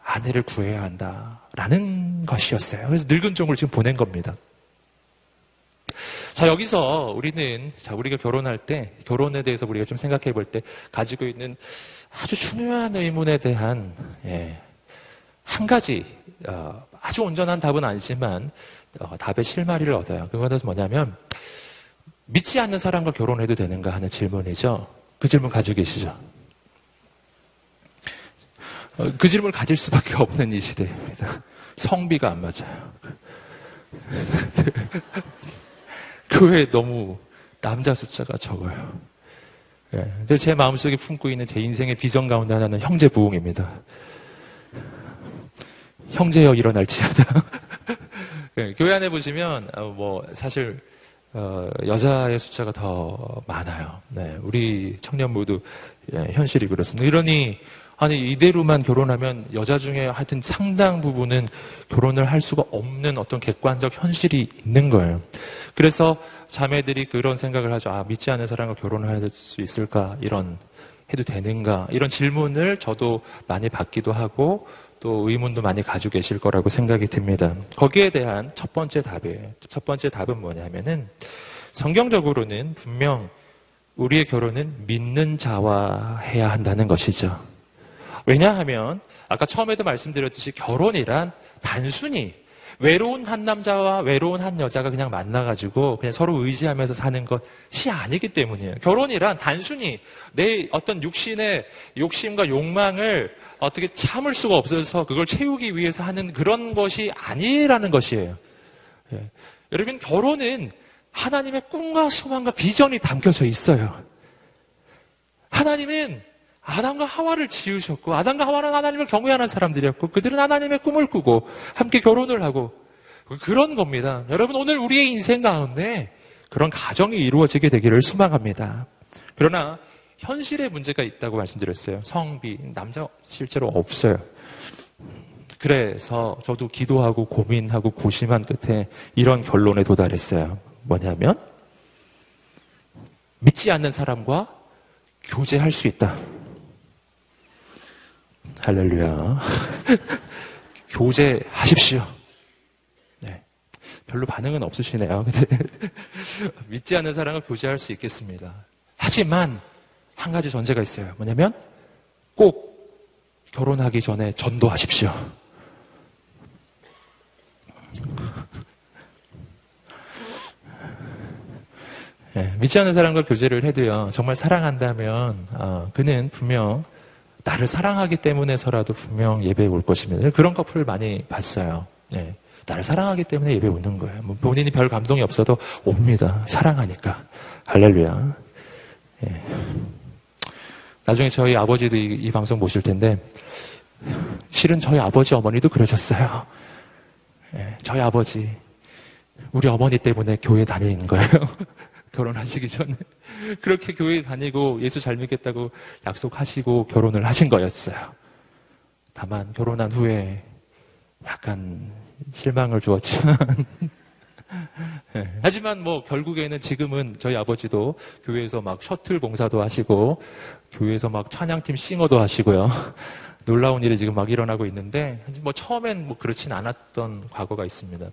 아내를 구해야 한다라는 것이었어요. 그래서 늙은 종을 지금 보낸 겁니다. 자, 여기서 우리는, 자, 우리가 결혼할 때, 결혼에 대해서 우리가 좀 생각해 볼 때, 가지고 있는 아주 중요한 의문에 대한, 예, 한 가지, 어, 아주 온전한 답은 아니지만, 어, 답의 실마리를 얻어요. 그것은 뭐냐면, 믿지 않는 사람과 결혼해도 되는가 하는 질문이죠. 그 질문 가지고 계시죠? 어, 그 질문을 가질 수밖에 없는 이 시대입니다. 성비가 안 맞아요. 교회에 너무 남자 숫자가 적어요. 예, 제 마음속에 품고 있는 제 인생의 비전 가운데 하나는 형제 부흥입니다. 형제여 일어날지어다. 예, 교회 안에 보시면 어, 뭐 사실 어, 여자의 숫자가 더 많아요. 네, 우리 청년 모두 예, 현실이 그렇습니다. 이러니 아니 이대로만 결혼하면 여자 중에 하여튼 상당 부분은 결혼을 할 수가 없는 어떤 객관적 현실이 있는 거예요. 그래서 자매들이 그런 생각을 하죠. 아 믿지 않는 사람과 결혼을 할수 있을까 이런 해도 되는가 이런 질문을 저도 많이 받기도 하고 또 의문도 많이 가지고 계실 거라고 생각이 듭니다. 거기에 대한 첫 번째 답이에요. 첫 번째 답은 뭐냐면은 성경적으로는 분명 우리의 결혼은 믿는 자와 해야 한다는 것이죠. 왜냐하면 아까 처음에도 말씀드렸듯이 결혼이란 단순히 외로운 한 남자와 외로운 한 여자가 그냥 만나가지고 그냥 서로 의지하면서 사는 것이 아니기 때문이에요. 결혼이란 단순히 내 어떤 육신의 욕심과 욕망을 어떻게 참을 수가 없어서 그걸 채우기 위해서 하는 그런 것이 아니라는 것이에요. 예. 여러분, 결혼은 하나님의 꿈과 소망과 비전이 담겨져 있어요. 하나님은 아담과 하와를 지으셨고 아담과 하와는 하나님을 경외하는 사람들이었고 그들은 하나님의 꿈을 꾸고 함께 결혼을 하고 그런 겁니다. 여러분 오늘 우리의 인생 가운데 그런 가정이 이루어지게 되기를 소망합니다. 그러나 현실의 문제가 있다고 말씀드렸어요. 성비 남자 실제로 없어요. 그래서 저도 기도하고 고민하고 고심한 끝에 이런 결론에 도달했어요. 뭐냐면 믿지 않는 사람과 교제할 수 있다. 할렐루야. 교제하십시오. 네. 별로 반응은 없으시네요. 근데 믿지 않는 사람과 교제할 수 있겠습니다. 하지만 한 가지 전제가 있어요. 뭐냐면 꼭 결혼하기 전에 전도하십시오. 네, 믿지 않는 사람과 교제를 해도요, 정말 사랑한다면, 어, 그는 분명 나를 사랑하기 때문에서라도 분명 예배에 올 것입니다. 그런 커플을 많이 봤어요. 네, 나를 사랑하기 때문에 예배에 오는 거예요. 뭐 본인이 별 감동이 없어도 옵니다. 사랑하니까. 할렐루야. 네. 나중에 저희 아버지도 이, 이 방송 보실 텐데, 실은 저희 아버지 어머니도 그러셨어요. 네, 저희 아버지, 우리 어머니 때문에 교회 다니는 거예요. 결혼하시기 전에 그렇게 교회 다니고 예수 잘 믿겠다고 약속하시고 결혼을 하신 거였어요. 다만 결혼한 후에 약간 실망을 주었지만 네. 하지만 뭐 결국에는 지금은 저희 아버지도 교회에서 막 셔틀 봉사도 하시고 교회에서 막 찬양팀 싱어도 하시고요. 놀라운 일이 지금 막 일어나고 있는데 뭐 처음엔 뭐 그렇진 않았던 과거가 있습니다.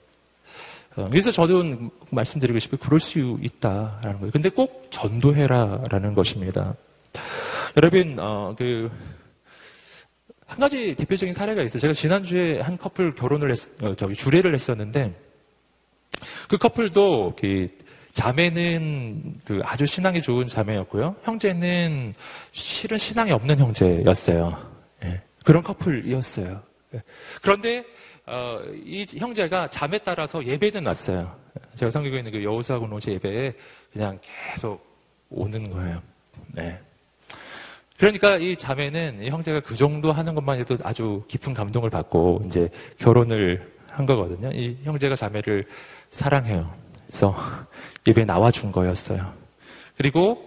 어, 그래서 저도 말씀드리고 싶어요. 그럴 수 있다라는 거예요. 근데 꼭 전도해라라는 것입니다. 여러분, 어, 그, 한 가지 대표적인 사례가 있어요. 제가 지난주에 한 커플 결혼을 했, 어, 저기, 주례를 했었는데, 그 커플도, 그, 자매는 그 아주 신앙이 좋은 자매였고요. 형제는 실은 신앙이 없는 형제였어요. 예, 그런 커플이었어요. 예, 그런데 어, 이 형제가 잠에 따라서 예배는 왔어요. 제가 성교에 있는 그 여호사 공동체 예배에 그냥 계속 오는 거예요. 네. 그러니까 이 자매는 이 형제가 그 정도 하는 것만 해도 아주 깊은 감동을 받고 이제 결혼을 한 거거든요. 이 형제가 자매를 사랑해요. 그래서 예배에 나와준 거였어요. 그리고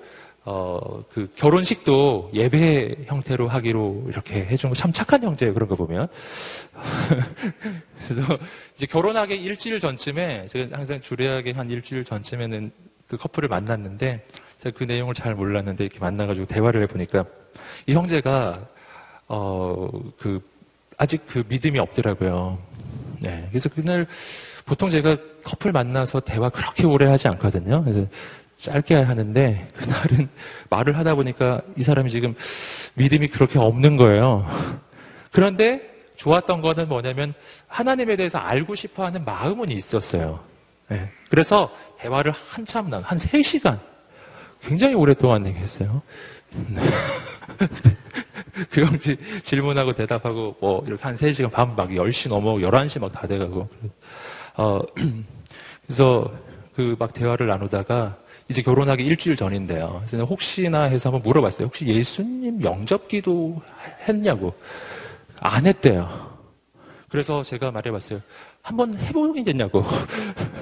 어, 그 결혼식도 예배 형태로 하기로 이렇게 해준 거 참 착한 형제예요. 그런 거 보면. 그래서 이제 결혼하기 일주일 전쯤에 제가 항상 주례하게 한 일주일 전쯤에는 그 커플을 만났는데 제가 그 내용을 잘 몰랐는데 이렇게 만나가지고 대화를 해보니까 이 형제가 어, 그 아직 그 믿음이 없더라고요. 네. 그래서 그날 보통 제가 커플 만나서 대화 그렇게 오래 하지 않거든요. 그래서 짧게 하는데 그날은 말을 하다 보니까 이 사람이 지금 믿음이 그렇게 없는 거예요. 그런데 좋았던 거는 뭐냐면 하나님에 대해서 알고 싶어 하는 마음은 있었어요. 네. 그래서 대화를 한참 난, 한 3시간. 굉장히 오랫동안 얘기했어요. 그 형지 질문하고 대답하고 뭐 이렇게 한 3시간 밤 막 10시 넘어 11시 막 다 돼가고. 어, 그래서 그 막 대화를 나누다가 이제 결혼하기 일주일 전인데요. 그래서 혹시나 해서 한번 물어봤어요. 혹시 예수님 영접 기도 했냐고. 안 했대요. 그래서 제가 말해봤어요. 한번 해보겠냐고.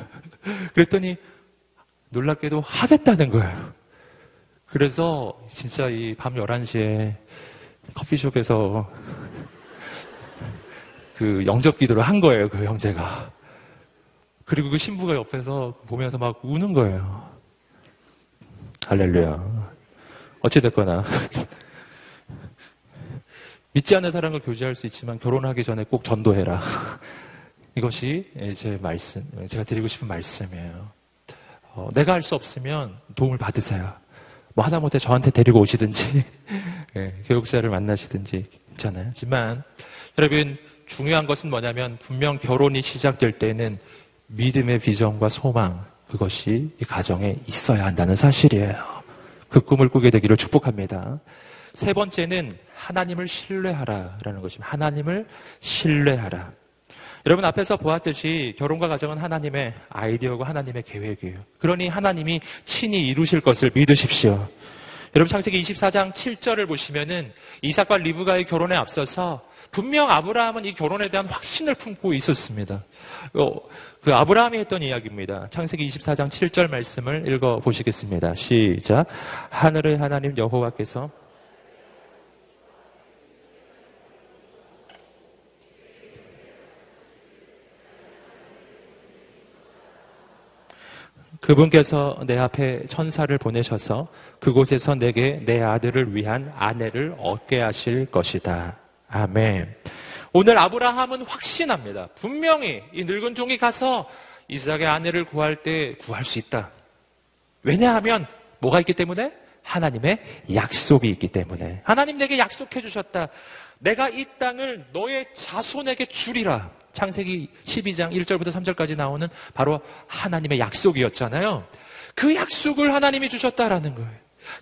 그랬더니 놀랍게도 하겠다는 거예요. 그래서 진짜 이 밤 11시에 커피숍에서 그 영접 기도를 한 거예요. 그 형제가. 그리고 그 신부가 옆에서 보면서 막 우는 거예요. 할렐루야. 어찌됐거나. 믿지 않는 사람과 교제할 수 있지만 결혼하기 전에 꼭 전도해라. 이것이 제 말씀, 제가 드리고 싶은 말씀이에요. 어, 내가 할 수 없으면 도움을 받으세요. 뭐 하다못해 저한테 데리고 오시든지, 네, 교육자를 만나시든지 괜찮아요. 하지만 여러분 중요한 것은 뭐냐면 분명 결혼이 시작될 때는 믿음의 비전과 소망, 그것이 이 가정에 있어야 한다는 사실이에요. 그 꿈을 꾸게 되기를 축복합니다. 세 번째는 하나님을 신뢰하라라는 것입니다. 하나님을 신뢰하라. 여러분 앞에서 보았듯이 결혼과 가정은 하나님의 아이디어고 하나님의 계획이에요. 그러니 하나님이 친히 이루실 것을 믿으십시오. 여러분 창세기 24장 7절을 보시면은 이삭과 리브가의 결혼에 앞서서 분명 아브라함은 이 결혼에 대한 확신을 품고 있었습니다. 어, 그 아브라함이 했던 이야기입니다. 창세기 24장 7절 말씀을 읽어 보시겠습니다. 시작. 하늘의 하나님 여호와께서 그분께서 내 앞에 천사를 보내셔서 그곳에서 내게 내 아들을 위한 아내를 얻게 하실 것이다. 아멘. 오늘 아브라함은 확신합니다. 분명히 이 늙은 종이 가서 이삭의 아내를 구할 때 구할 수 있다. 왜냐하면 뭐가 있기 때문에? 하나님의 약속이 있기 때문에. 하나님 내게 약속해 주셨다. 내가 이 땅을 너의 자손에게 주리라. 창세기 12장 1절부터 3절까지 나오는 바로 하나님의 약속이었잖아요. 그 약속을 하나님이 주셨다라는 거예요.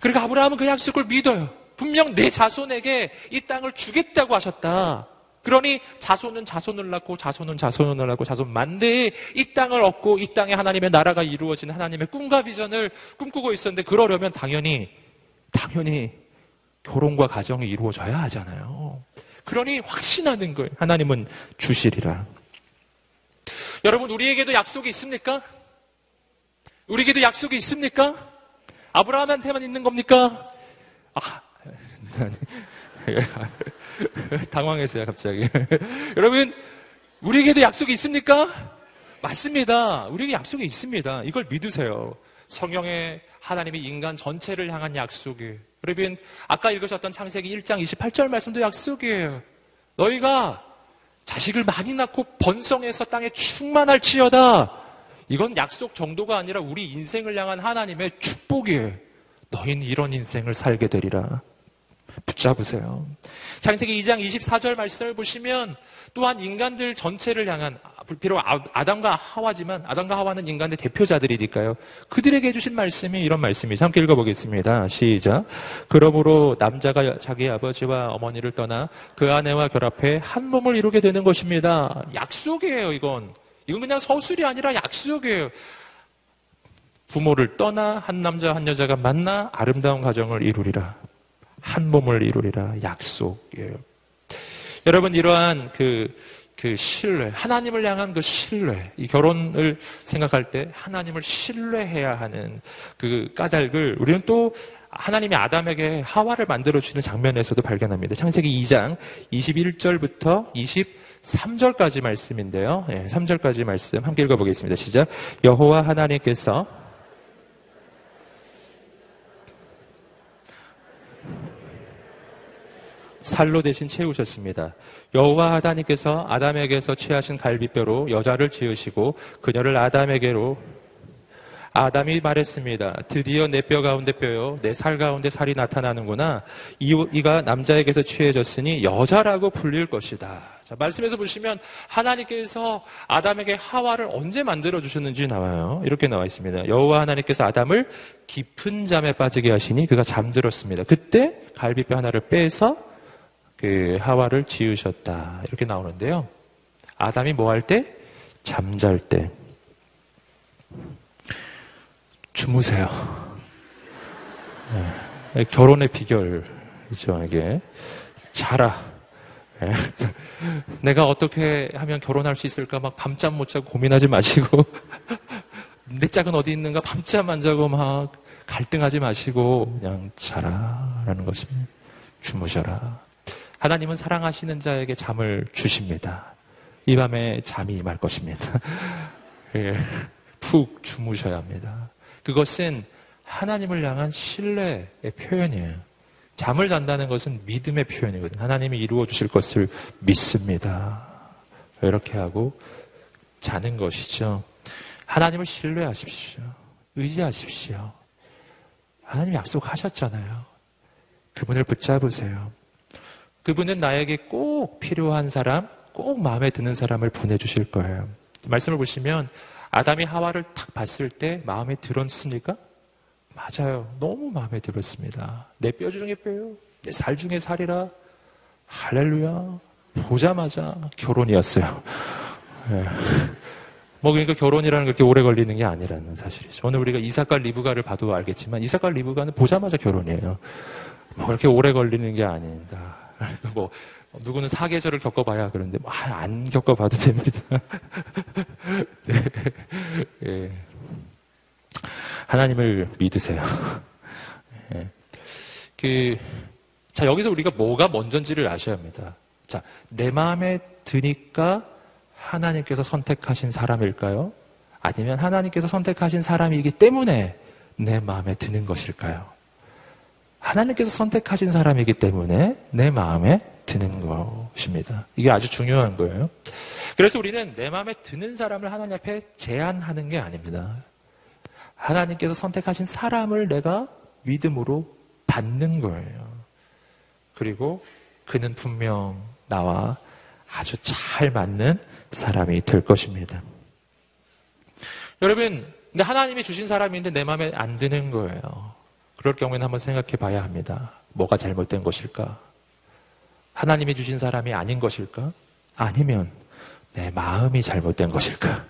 그러니까 아브라함은 그 약속을 믿어요. 분명 내 자손에게 이 땅을 주겠다고 하셨다. 그러니 자손은 자손을 낳고 자손은 자손을 낳고 자손 만대에 이 땅을 얻고 이 땅에 하나님의 나라가 이루어지는 하나님의 꿈과 비전을 꿈꾸고 있었는데 그러려면 당연히 당연히 결혼과 가정이 이루어져야 하잖아요. 그러니 확신하는 거예요. 하나님은 주시리라. 여러분 우리에게도 약속이 있습니까? 우리에게도 약속이 있습니까? 아브라함한테만 있는 겁니까? 아, 당황했어요, 갑자기. 여러분, 우리에게도 약속이 있습니까? 맞습니다. 우리에게 약속이 있습니다. 이걸 믿으세요. 성경에 하나님이 인간 전체를 향한 약속이에요. 여러분, 아까 읽으셨던 창세기 1장 28절 말씀도 약속이에요. 너희가 자식을 많이 낳고 번성해서 땅에 충만할 지어다. 이건 약속 정도가 아니라 우리 인생을 향한 하나님의 축복이에요. 너희는 이런 인생을 살게 되리라. 붙잡으세요. 창세기 2장 24절 말씀을 보시면 또한 인간들 전체를 향한 비록 아, 아담과 하와지만 아담과 하와는 인간의 대표자들이니까요. 그들에게 해주신 말씀이 이런 말씀이죠. 함께 읽어보겠습니다. 시작. 그러므로 남자가 자기 아버지와 어머니를 떠나 그 아내와 결합해 한 몸을 이루게 되는 것입니다. 약속이에요, 이건. 이건 그냥 서술이 아니라 약속이에요. 부모를 떠나 한 남자 한 여자가 만나 아름다운 가정을 이루리라. 한 몸을 이루리라 약속이에요. 여러분 이러한 그, 그 신뢰, 하나님을 향한 그 신뢰, 이 결혼을 생각할 때 하나님을 신뢰해야 하는 그 까닭을 우리는 또 하나님이 아담에게 하와를 만들어주는 장면에서도 발견합니다. 창세기 2장 21절부터 23절까지 말씀인데요. 예, 3절까지 말씀 함께 읽어보겠습니다. 시작. 여호와 하나님께서 살로 대신 채우셨습니다. 여호와 하나님께서 아담에게서 취하신 갈비뼈로 여자를 지으시고 그녀를 아담에게로 아담이 말했습니다. 드디어 내 뼈 가운데 뼈요, 내 살 가운데 살이 나타나는구나. 이, 이가 남자에게서 취해졌으니 여자라고 불릴 것이다. 자, 말씀에서 보시면 하나님께서 아담에게 하와를 언제 만들어 주셨는지 나와요. 이렇게 나와 있습니다. 여호와 하나님께서 아담을 깊은 잠에 빠지게 하시니 그가 잠들었습니다. 그때 갈비뼈 하나를 빼서 그 하와를 지으셨다. 이렇게 나오는데요. 아담이 뭐 할 때? 잠잘 때. 주무세요. 네. 결혼의 비결이죠, 이게. 자라. 네. 내가 어떻게 하면 결혼할 수 있을까 막 밤잠 못 자고 고민하지 마시고, 내 짝은 어디 있는가 밤잠 안 자고 막 갈등하지 마시고, 그냥 자라라는 것입니다. 주무셔라. 하나님은 사랑하시는 자에게 잠을 주십니다. 이 밤에 잠이 임할 것입니다. 예, 푹 주무셔야 합니다. 그것은 하나님을 향한 신뢰의 표현이에요. 잠을 잔다는 것은 믿음의 표현이거든요. 하나님이 이루어 주실 것을 믿습니다. 이렇게 하고 자는 것이죠. 하나님을 신뢰하십시오. 의지하십시오. 하나님 약속하셨잖아요. 그분을 붙잡으세요. 그분은 나에게 꼭 필요한 사람, 꼭 마음에 드는 사람을 보내주실 거예요. 말씀을 보시면 아담이 하와를 탁 봤을 때 마음에 들었습니까? 맞아요. 너무 마음에 들었습니다. 내 뼈 중에 뼈요. 내 살 중에 살이라. 할렐루야. 보자마자 결혼이었어요. 네. 뭐 그러니까 결혼이라는 게 그렇게 오래 걸리는 게 아니라는 사실이죠. 오늘 우리가 이삭과 리브가를 봐도 알겠지만 이삭과 리브가는 보자마자 결혼이에요. 뭐 그렇게 오래 걸리는 게 아니다. 뭐 누구는 사계절을 겪어봐야 그런데 뭐, 아, 안 겪어봐도 됩니다. 네. 예. 하나님을 믿으세요. 예. 그, 자, 여기서 우리가 뭐가 먼저인지를 아셔야 합니다. 자, 내 마음에 드니까 하나님께서 선택하신 사람일까요? 아니면 하나님께서 선택하신 사람이기 때문에 내 마음에 드는 것일까요? 하나님께서 선택하신 사람이기 때문에 내 마음에 드는 것입니다. 이게 아주 중요한 거예요. 그래서 우리는 내 마음에 드는 사람을 하나님 앞에 제한하는 게 아닙니다. 하나님께서 선택하신 사람을 내가 믿음으로 받는 거예요. 그리고 그는 분명 나와 아주 잘 맞는 사람이 될 것입니다. 여러분, 근데 하나님이 주신 사람인데 내 마음에 안 드는 거예요. 그럴 경우에는 한번 생각해 봐야 합니다. 뭐가 잘못된 것일까? 하나님이 주신 사람이 아닌 것일까? 아니면 내 마음이 잘못된 것일까?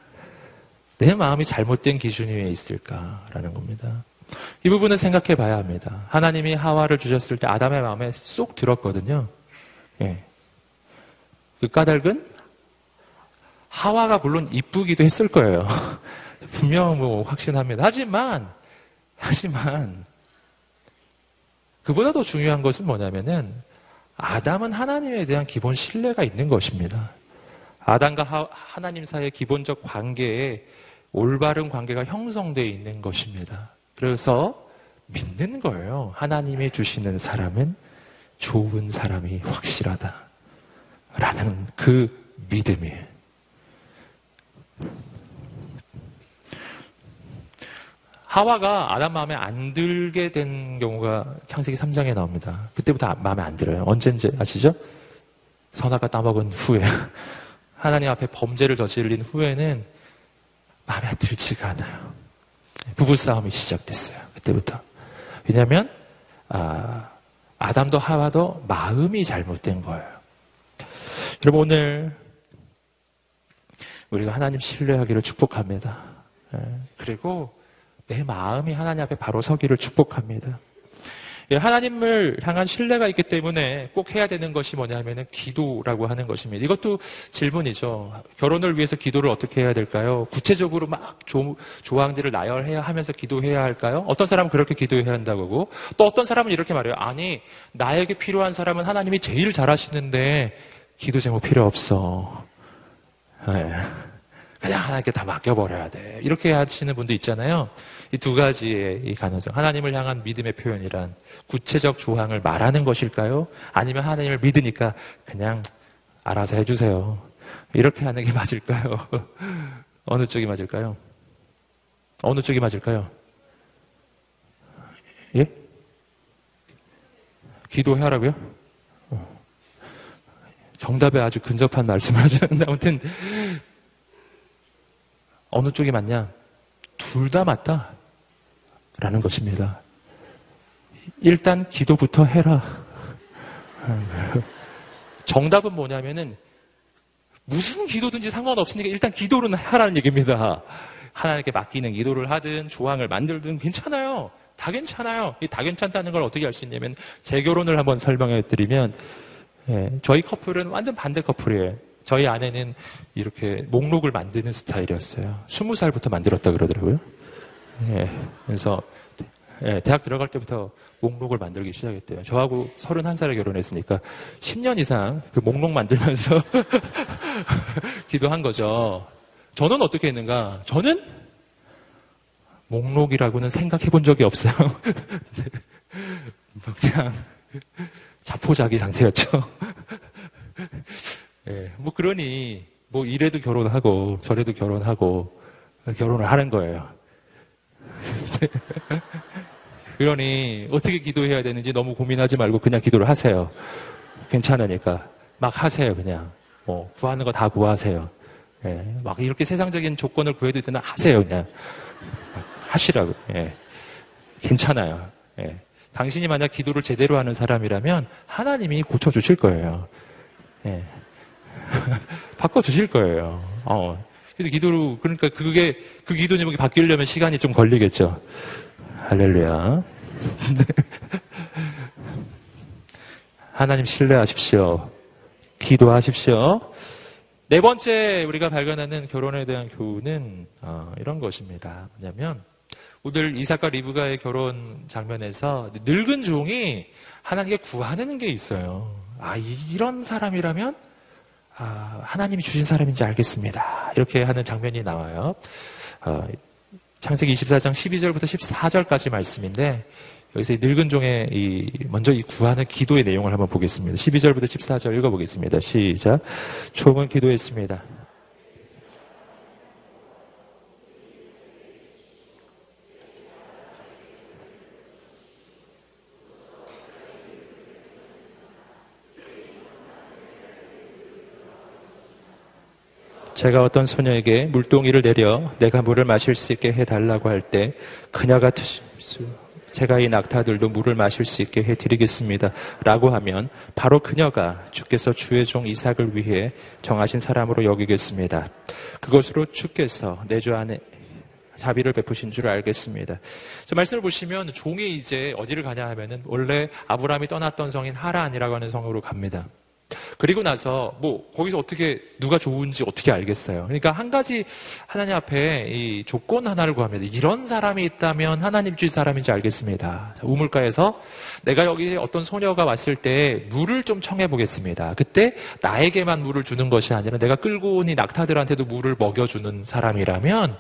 내 마음이 잘못된 기준 위에 있을까라는 겁니다. 이 부분은 생각해 봐야 합니다. 하나님이 하와를 주셨을 때 아담의 마음에 쏙 들었거든요. 예. 그 까닭은 하와가 물론 이쁘기도 했을 거예요. 분명 뭐 확신합니다. 하지만, 하지만, 그보다 더 중요한 것은 뭐냐면은, 아담은 하나님에 대한 기본 신뢰가 있는 것입니다. 아담과 하, 하나님 사이의 기본적 관계에 올바른 관계가 형성되어 있는 것입니다. 그래서 믿는 거예요. 하나님이 주시는 사람은 좋은 사람이 확실하다. 라는 그 믿음이에요. 하와가 아담 마음에 안 들게 된 경우가 창세기 3장에 나옵니다. 그때부터 마음에 안 들어요. 언제인지 아시죠? 선악과 따먹은 후에 하나님 앞에 범죄를 저질린 후에는 마음에 들지가 않아요. 부부싸움이 시작됐어요. 그때부터. 왜냐하면 아, 아담도 하와도 마음이 잘못된 거예요. 여러분 오늘 우리가 하나님 신뢰하기를 축복합니다. 예, 그리고 내 마음이 하나님 앞에 바로 서기를 축복합니다. 예, 하나님을 향한 신뢰가 있기 때문에 꼭 해야 되는 것이 뭐냐면은 기도라고 하는 것입니다. 이것도 질문이죠. 결혼을 위해서 기도를 어떻게 해야 될까요? 구체적으로 막 조, 조항들을 나열해야 하면서 기도해야 할까요? 어떤 사람은 그렇게 기도해야 한다고 하고 또 어떤 사람은 이렇게 말해요. 아니, 나에게 필요한 사람은 하나님이 제일 잘하시는데 기도 제목 필요 없어. 네. 그냥 하나님께 다 맡겨버려야 돼. 이렇게 하시는 분도 있잖아요. 이 두 가지의 이 가능성. 하나님을 향한 믿음의 표현이란 구체적 조항을 말하는 것일까요? 아니면 하나님을 믿으니까 그냥 알아서 해주세요. 이렇게 하는 게 맞을까요? 어느 쪽이 맞을까요? 어느 쪽이 맞을까요? 예? 기도하라고요? 어. 정답에 아주 근접한 말씀을 하셨는데 아무튼 어느 쪽이 맞냐? 둘 다 맞다. 라는 것입니다. 일단 기도부터 해라. 정답은 뭐냐면은 무슨 기도든지 상관없으니까 일단 기도는 하라는 얘기입니다. 하나님께 맡기는 기도를 하든 조항을 만들든 괜찮아요. 다 괜찮아요. 다 괜찮다는 걸 어떻게 알 수 있냐면 제 결혼을 한번 설명해 드리면 예, 저희 커플은 완전 반대 커플이에요. 저희 아내는 이렇게 목록을 만드는 스타일이었어요. 스무 살부터 만들었다 그러더라고요. 예, 그래서 예, 대학 들어갈 때부터 목록을 만들기 시작했대요. 저하고 31살에 결혼했으니까 10년 이상 그 목록 만들면서 기도한 거죠. 저는 어떻게 했는가? 저는 목록이라고는 생각해 본 적이 없어요. 그냥 자포자기 상태였죠. 예, 뭐 그러니 뭐 이래도 결혼하고 저래도 결혼하고 결혼을 하는 거예요. 그러니 어떻게 기도해야 되는지 너무 고민하지 말고 그냥 기도를 하세요. 괜찮으니까 막 하세요 그냥. 뭐 구하는 거 다 구하세요. 예, 막 이렇게 세상적인 조건을 구해도 되나 하세요 그냥. 하시라고. 예. 괜찮아요. 예. 당신이 만약 기도를 제대로 하는 사람이라면 하나님이 고쳐주실 거예요. 예. 바꿔주실 거예요. 어. 그래서 기도로, 그러니까 그게, 그 기도 제목이 바뀌려면 시간이 좀 걸리겠죠. 할렐루야. 하나님 신뢰하십시오. 기도하십시오. 네 번째 우리가 발견하는 결혼에 대한 교훈은 어, 이런 것입니다. 뭐냐면 오늘 이삭과 리브가의 결혼 장면에서 늙은 종이 하나님께 구하는 게 있어요. 아 이런 사람이라면 아, 하나님이 주신 사람인지 알겠습니다. 이렇게 하는 장면이 나와요. 어, 창세기 24장 12절부터 14절까지 말씀인데 여기서 이 늙은 종의 이 먼저 이 구하는 기도의 내용을 한번 보겠습니다. 12절부터 14절 읽어보겠습니다. 시작. 종은 기도했습니다. 제가 어떤 소녀에게 물동이를 내려 내가 물을 마실 수 있게 해달라고 할 때 그녀가 제가 이 낙타들도 물을 마실 수 있게 해드리겠습니다. 라고 하면 바로 그녀가 주께서 주의 종 이삭을 위해 정하신 사람으로 여기겠습니다. 그것으로 주께서 내 주 안에 자비를 베푸신 줄 알겠습니다. 저 말씀을 보시면 종이 이제 어디를 가냐 하면은 원래 아브라함이 떠났던 성인 하란이라고 하는 성으로 갑니다. 그리고 나서 뭐 거기서 어떻게 누가 좋은지 어떻게 알겠어요. 그러니까 한 가지 하나님 앞에 이 조건 하나를 구합니다. 이런 사람이 있다면 하나님 주신 사람인지 알겠습니다. 우물가에서 내가 여기 어떤 소녀가 왔을 때 물을 좀 청해 보겠습니다. 그때 나에게만 물을 주는 것이 아니라 내가 끌고 온 이 낙타들한테도 물을 먹여 주는 사람이라면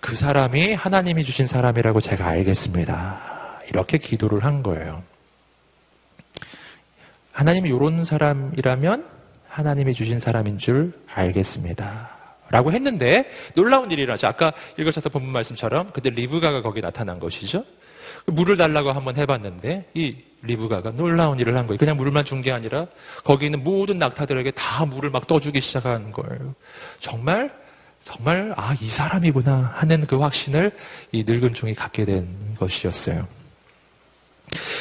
그 사람이 하나님이 주신 사람이라고 제가 알겠습니다. 이렇게 기도를 한 거예요. 하나님이 이런 사람이라면 하나님이 주신 사람인 줄 알겠습니다. 라고 했는데 놀라운 일이 일어나죠. 아까 읽으셨던 본문 말씀처럼 그때 리브가가 거기 나타난 것이죠. 물을 달라고 한번 해봤는데 이 리브가가 놀라운 일을 한 거예요. 그냥 물만 준 게 아니라 거기 있는 모든 낙타들에게 다 물을 막 떠주기 시작한 거예요. 정말 정말 아 이 사람이구나 하는 그 확신을 이 늙은 종이 갖게 된 것이었어요.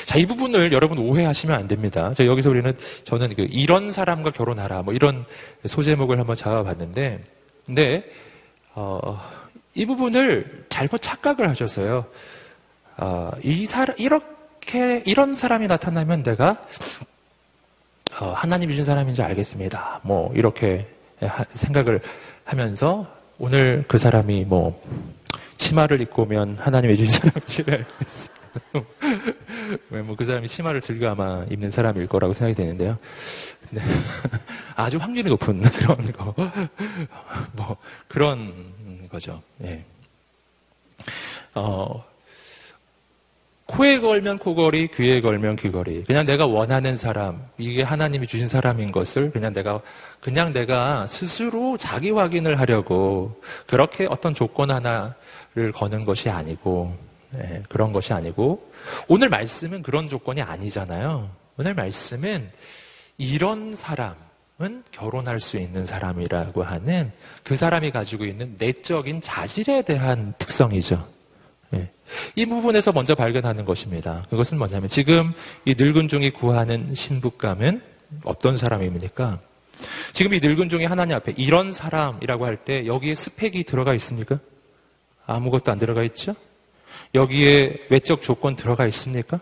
자, 이 부분을 여러분 오해하시면 안 됩니다. 자, 여기서 우리는 저는 그 이런 사람과 결혼하라 뭐 이런 소제목을 한번 잡아봤는데, 근데 어, 이 부분을 잘못 착각을 하셔서요. 어, 이 사람 이렇게 이런 사람이 나타나면 내가 어, 하나님이 주신 사람인지 알겠습니다. 뭐 이렇게 생각을 하면서 오늘 그 사람이 뭐 치마를 입고 오면 하나님이 주신 사람인지 알겠습니다. 왜뭐 그 사람이 치마를 즐겨 아마 입는 사람일 거라고 생각이 되는데요. 근데 아주 확률이 높은 그런 거, 뭐 그런 거죠. 예. 어, 코에 걸면 코걸이, 귀에 걸면 귀걸이. 그냥 내가 원하는 사람, 이게 하나님이 주신 사람인 것을 그냥 내가, 그냥 내가 스스로 자기 확인을 하려고 그렇게 어떤 조건 하나를 거는 것이 아니고, 네, 그런 것이 아니고 오늘 말씀은 그런 조건이 아니잖아요. 오늘 말씀은 이런 사람은 결혼할 수 있는 사람이라고 하는 그 사람이 가지고 있는 내적인 자질에 대한 특성이죠. 네. 이 부분에서 먼저 발견하는 것입니다. 그것은 뭐냐면 지금 이 늙은 종이 구하는 신부감은 어떤 사람입니까? 지금 이 늙은 종이 하나님 앞에 이런 사람이라고 할 때 여기에 스펙이 들어가 있습니까? 아무것도 안 들어가 있죠? 여기에 외적 조건 들어가 있습니까?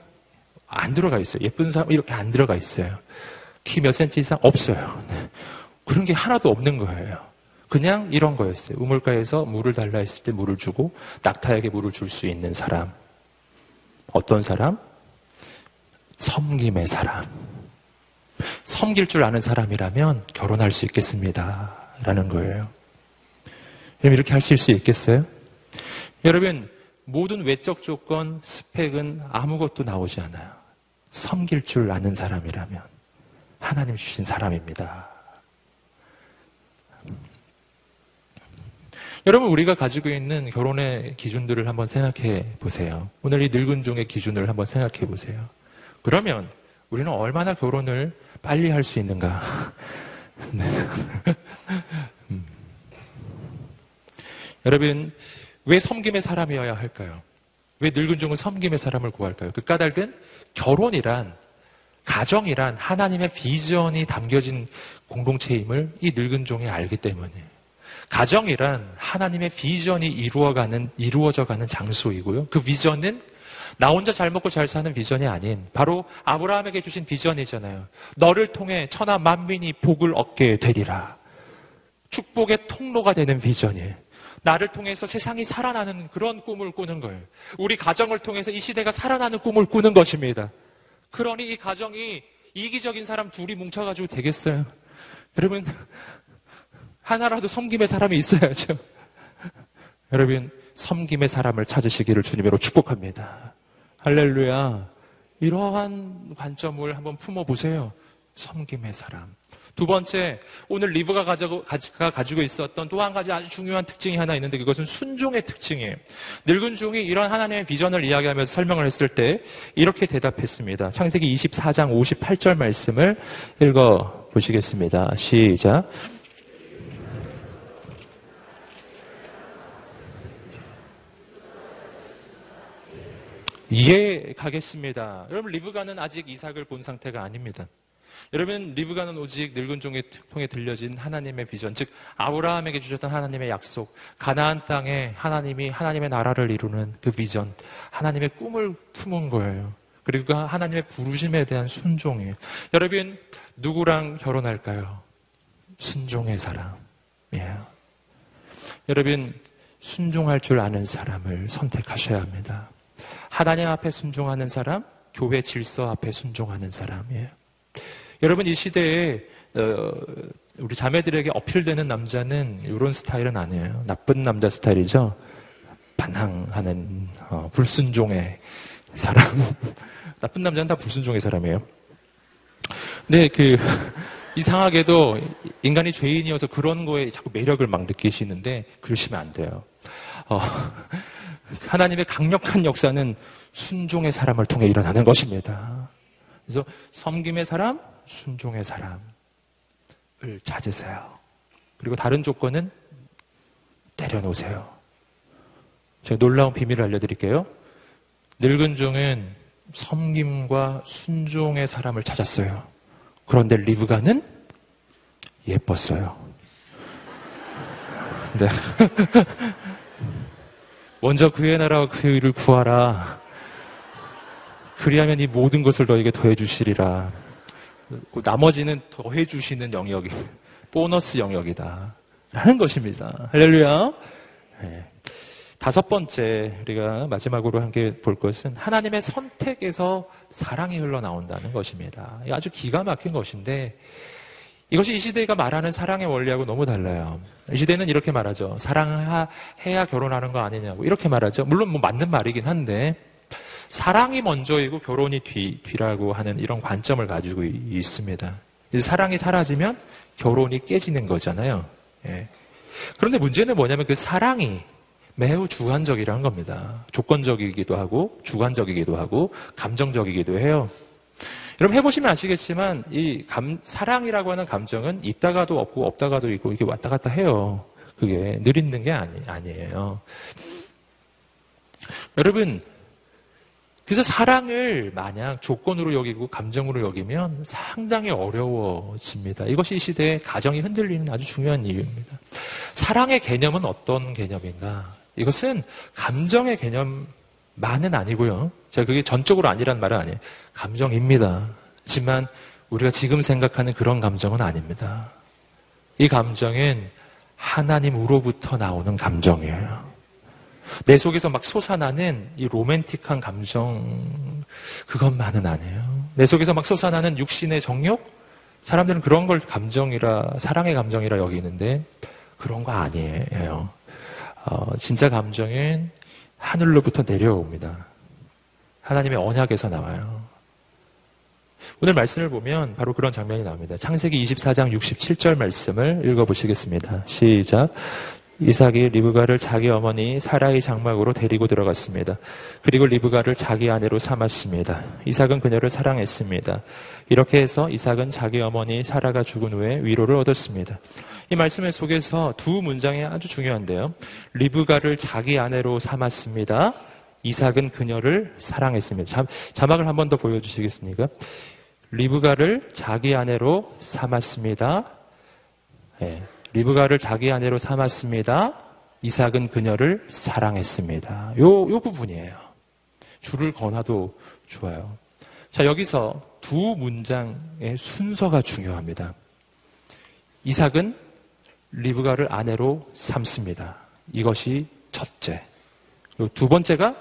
안 들어가 있어요. 예쁜 사람 이렇게 안 들어가 있어요. 키 몇 센치 이상 없어요. 네. 그런 게 하나도 없는 거예요. 그냥 이런 거였어요. 우물가에서 물을 달라 했을 때 물을 주고 낙타에게 물을 줄 수 있는 사람. 어떤 사람? 섬김의 사람. 섬길 줄 아는 사람이라면 결혼할 수 있겠습니다. 라는 거예요. 그럼 이렇게 하실 수 있겠어요? 여러분, 모든 외적 조건, 스펙은 아무것도 나오지 않아요. 섬길 줄 아는 사람이라면 하나님 주신 사람입니다. 여러분, 우리가 가지고 있는 결혼의 기준들을 한번 생각해 보세요. 오늘 이 늙은 종의 기준을 한번 생각해 보세요. 그러면 우리는 얼마나 결혼을 빨리 할 수 있는가? 네. 음. 여러분, 왜 섬김의 사람이어야 할까요? 왜 늙은 종은 섬김의 사람을 구할까요? 그 까닭은 결혼이란 가정이란 하나님의 비전이 담겨진 공동체임을 이 늙은 종이 알기 때문에 가정이란 하나님의 비전이 이루어가는 이루어져가는 장소이고요. 그 비전은 나 혼자 잘 먹고 잘 사는 비전이 아닌 바로 아브라함에게 주신 비전이잖아요. 너를 통해 천하 만민이 복을 얻게 되리라. 축복의 통로가 되는 비전이에요. 나를 통해서 세상이 살아나는 그런 꿈을 꾸는 거예요. 우리 가정을 통해서 이 시대가 살아나는 꿈을 꾸는 것입니다. 그러니 이 가정이 이기적인 사람 둘이 뭉쳐가지고 되겠어요. 여러분, 하나라도 섬김의 사람이 있어야죠. 여러분, 섬김의 사람을 찾으시기를 주님으로 축복합니다. 할렐루야. 이러한 관점을 한번 품어보세요. 섬김의 사람. 두 번째, 오늘 리브가 가지고, 가지고 있었던 또 한 가지 아주 중요한 특징이 하나 있는데 그것은 순종의 특징이에요. 늙은 종이 이런 하나님의 비전을 이야기하면서 설명을 했을 때 이렇게 대답했습니다. 창세기 24장 58절 말씀을 읽어 보시겠습니다. 시작. 이해 가겠습니다. 여러분 리브가는 아직 이삭을 본 상태가 아닙니다. 여러분 리브가는 오직 늙은 종의 통해 들려진 하나님의 비전, 즉 아브라함에게 주셨던 하나님의 약속, 가나안 땅에 하나님이 하나님의 나라를 이루는 그 비전, 하나님의 꿈을 품은 거예요. 그리고 그 하나님의 부르심에 대한 순종이에요. 여러분 누구랑 결혼할까요? 순종의 사람. 예. 여러분 순종할 줄 아는 사람을 선택하셔야 합니다. 하나님 앞에 순종하는 사람, 교회 질서 앞에 순종하는 사람이에요. 여러분 이 시대에 어, 우리 자매들에게 어필되는 남자는 이런 스타일은 아니에요. 나쁜 남자 스타일이죠. 반항하는 어, 불순종의 사람. 나쁜 남자는 다 불순종의 사람이에요. 네, 그 이상하게도 인간이 죄인이어서 그런 거에 자꾸 매력을 막 느끼시는데 그러시면 안 돼요. 어, 하나님의 강력한 역사는 순종의 사람을 통해 일어나는 것입니다. 그래서 섬김의 사람, 순종의 사람을 찾으세요. 그리고 다른 조건은 때려놓으세요. 제가 놀라운 비밀을 알려드릴게요. 늙은 종은 섬김과 순종의 사람을 찾았어요. 그런데 리브가는 예뻤어요. 네. 먼저 그의 나라와 그의 의를 구하라. 그리하면 이 모든 것을 너에게 더해 주시리라. 그 나머지는 더해 주시는 영역이 보너스 영역이다. 라는 것입니다. 할렐루야. 네. 다섯 번째 우리가 마지막으로 함께 볼 것은 하나님의 선택에서 사랑이 흘러나온다는 것입니다. 아주 기가 막힌 것인데 이것이 이 시대가 말하는 사랑의 원리하고 너무 달라요. 이 시대는 이렇게 말하죠. 사랑해야 결혼하는 거 아니냐고 이렇게 말하죠. 물론 뭐 맞는 말이긴 한데 사랑이 먼저이고 결혼이 뒤, 뒤라고 하는 이런 관점을 가지고 있습니다. 사랑이 사라지면 결혼이 깨지는 거잖아요. 예. 그런데 문제는 뭐냐면 그 사랑이 매우 주관적이라는 겁니다. 조건적이기도 하고, 주관적이기도 하고, 감정적이기도 해요. 여러분 해보시면 아시겠지만, 이 감, 사랑이라고 하는 감정은 있다가도 없고, 없다가도 있고, 이렇게 왔다 갔다 해요. 그게 늘 있는 게 아니, 아니에요. 여러분, 그래서 사랑을 만약 조건으로 여기고 감정으로 여기면 상당히 어려워집니다. 이것이 이 시대에 가정이 흔들리는 아주 중요한 이유입니다. 사랑의 개념은 어떤 개념인가? 이것은 감정의 개념만은 아니고요. 제가 그게 전적으로 아니란 말은 아니에요. 감정입니다. 하지만 우리가 지금 생각하는 그런 감정은 아닙니다. 이 감정은 하나님으로부터 나오는 감정이에요. 내 속에서 막 솟아나는 이 로맨틱한 감정, 그것만은 아니에요. 내 속에서 막 솟아나는 육신의 정욕? 사람들은 그런 걸 감정이라, 사랑의 감정이라 여기는데, 그런 거 아니에요. 어, 진짜 감정은 하늘로부터 내려옵니다. 하나님의 언약에서 나와요. 오늘 말씀을 보면 바로 그런 장면이 나옵니다. 창세기 24장 67절 말씀을 읽어보시겠습니다. 시작. 이삭이 리브가를 자기 어머니 사라의 장막으로 데리고 들어갔습니다. 그리고 리브가를 자기 아내로 삼았습니다. 이삭은 그녀를 사랑했습니다. 이렇게 해서 이삭은 자기 어머니 사라가 죽은 후에 위로를 얻었습니다. 이 말씀의 속에서 두 문장이 아주 중요한데요. 리브가를 자기 아내로 삼았습니다. 이삭은 그녀를 사랑했습니다. 자, 막을 한 번 더 보여주시겠습니까? 리브가를 자기 아내로 삼았습니다. 네. 리브가를 자기 아내로 삼았습니다. 이삭은 그녀를 사랑했습니다. 요, 요 부분이에요. 줄을 거나도 좋아요. 자, 여기서 두 문장의 순서가 중요합니다. 이삭은 리브가를 아내로 삼습니다. 이것이 첫째. 두 번째가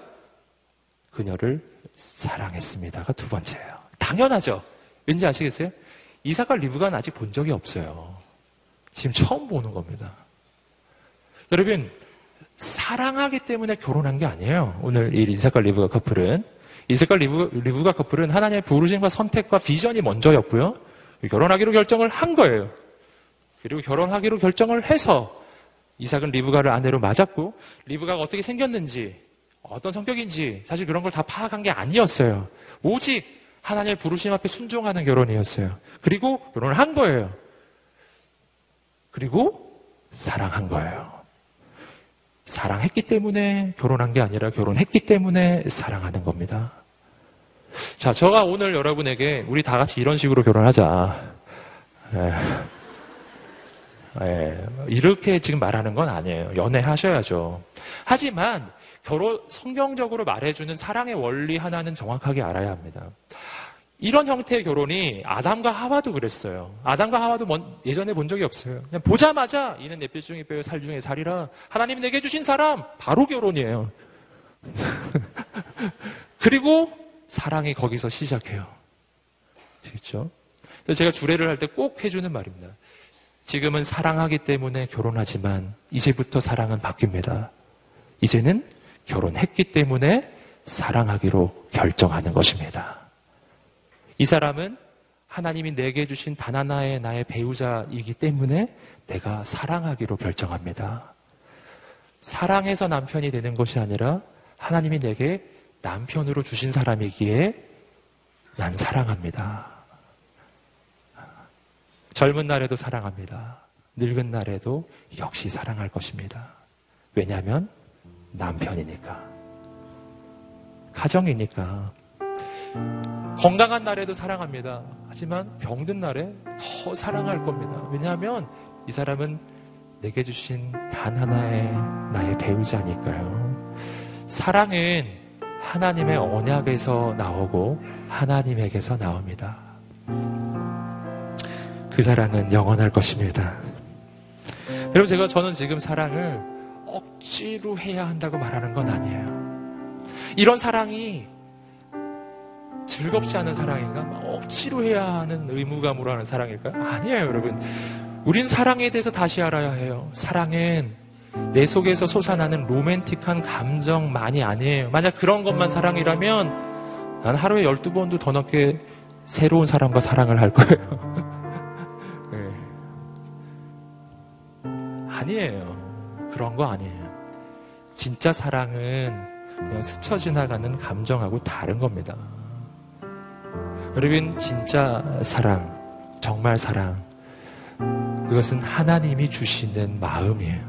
그녀를 사랑했습니다가 두 번째예요. 당연하죠. 왠지 아시겠어요? 이삭과 리브가는 아직 본 적이 없어요. 지금 처음 보는 겁니다. 여러분, 사랑하기 때문에 결혼한 게 아니에요. 오늘 이 이삭과 리브가 커플은 이삭과 리브, 리브가 커플은 하나님의 부르심과 선택과 비전이 먼저였고요. 결혼하기로 결정을 한 거예요. 그리고 결혼하기로 결정을 해서 이삭은 리브가를 아내로 맞았고 리브가가 어떻게 생겼는지 어떤 성격인지 사실 그런 걸 다 파악한 게 아니었어요. 오직 하나님의 부르심 앞에 순종하는 결혼이었어요. 그리고 결혼을 한 거예요. 그리고 사랑한 거예요. 사랑했기 때문에 결혼한 게 아니라 결혼했기 때문에 사랑하는 겁니다. 자, 제가 오늘 여러분에게 우리 다 같이 이런 식으로 결혼하자. 에, 에, 이렇게 지금 말하는 건 아니에요. 연애하셔야죠. 하지만 결혼 성경적으로 말해주는 사랑의 원리 하나는 정확하게 알아야 합니다. 이런 형태의 결혼이 아담과 하와도 그랬어요. 아담과 하와도 먼, 예전에 본 적이 없어요. 그냥 보자마자 이는 내 뼈 중에 뼈요 살 중에 살이라 하나님이 내게 주신 사람 바로 결혼이에요. 그리고 사랑이 거기서 시작해요. 그렇죠? 그래서 제가 주례를 할 때 꼭 해주는 말입니다. 지금은 사랑하기 때문에 결혼하지만 이제부터 사랑은 바뀝니다. 이제는 결혼했기 때문에 사랑하기로 결정하는 것입니다. 이 사람은 하나님이 내게 주신 단 하나의 나의 배우자이기 때문에 내가 사랑하기로 결정합니다. 사랑해서 남편이 되는 것이 아니라 하나님이 내게 남편으로 주신 사람이기에 난 사랑합니다. 젊은 날에도 사랑합니다. 늙은 날에도 역시 사랑할 것입니다. 왜냐하면 남편이니까. 가정이니까. 건강한 날에도 사랑합니다. 하지만 병든 날에 더 사랑할 겁니다. 왜냐하면 이 사람은 내게 주신 단 하나의 나의 배우자니까요. 사랑은 하나님의 언약에서 나오고 하나님에게서 나옵니다. 그 사랑은 영원할 것입니다. 여러분 제가 저는 지금 사랑을 억지로 해야 한다고 말하는 건 아니에요. 이런 사랑이 즐겁지 않은 사랑인가? 억지로 해야 하는 의무감으로 하는 사랑일까요? 아니에요, 여러분. 우린 사랑에 대해서 다시 알아야 해요. 사랑은 내 속에서 솟아나는 로맨틱한 감정만이 아니에요. 만약 그런 것만 사랑이라면 난 하루에 12번도 더 넘게 새로운 사람과 사랑을 할 거예요. 네. 아니에요. 그런 거 아니에요. 진짜 사랑은 그냥 스쳐 지나가는 감정하고 다른 겁니다. 여러분, 진짜 사랑, 정말 사랑, 그것은 하나님이 주시는 마음이에요.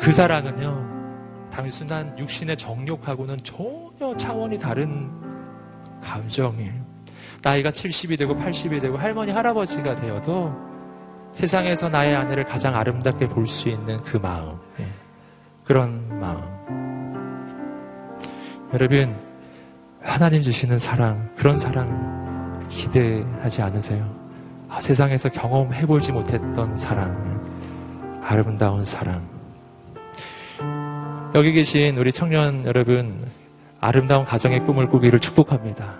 그 사랑은요, 단순한 육신의 정욕하고는 전혀 차원이 다른 감정이에요. 나이가 70이 되고 80이 되고 할머니, 할아버지가 되어도 세상에서 나의 아내를 가장 아름답게 볼 수 있는 그 마음. 예. 그런 마음. 여러분, 하나님 주시는 사랑, 그런 사랑 기대하지 않으세요? 아, 세상에서 경험해보지 못했던 사랑, 아름다운 사랑. 여기 계신 우리 청년 여러분, 아름다운 가정의 꿈을 꾸기를 축복합니다.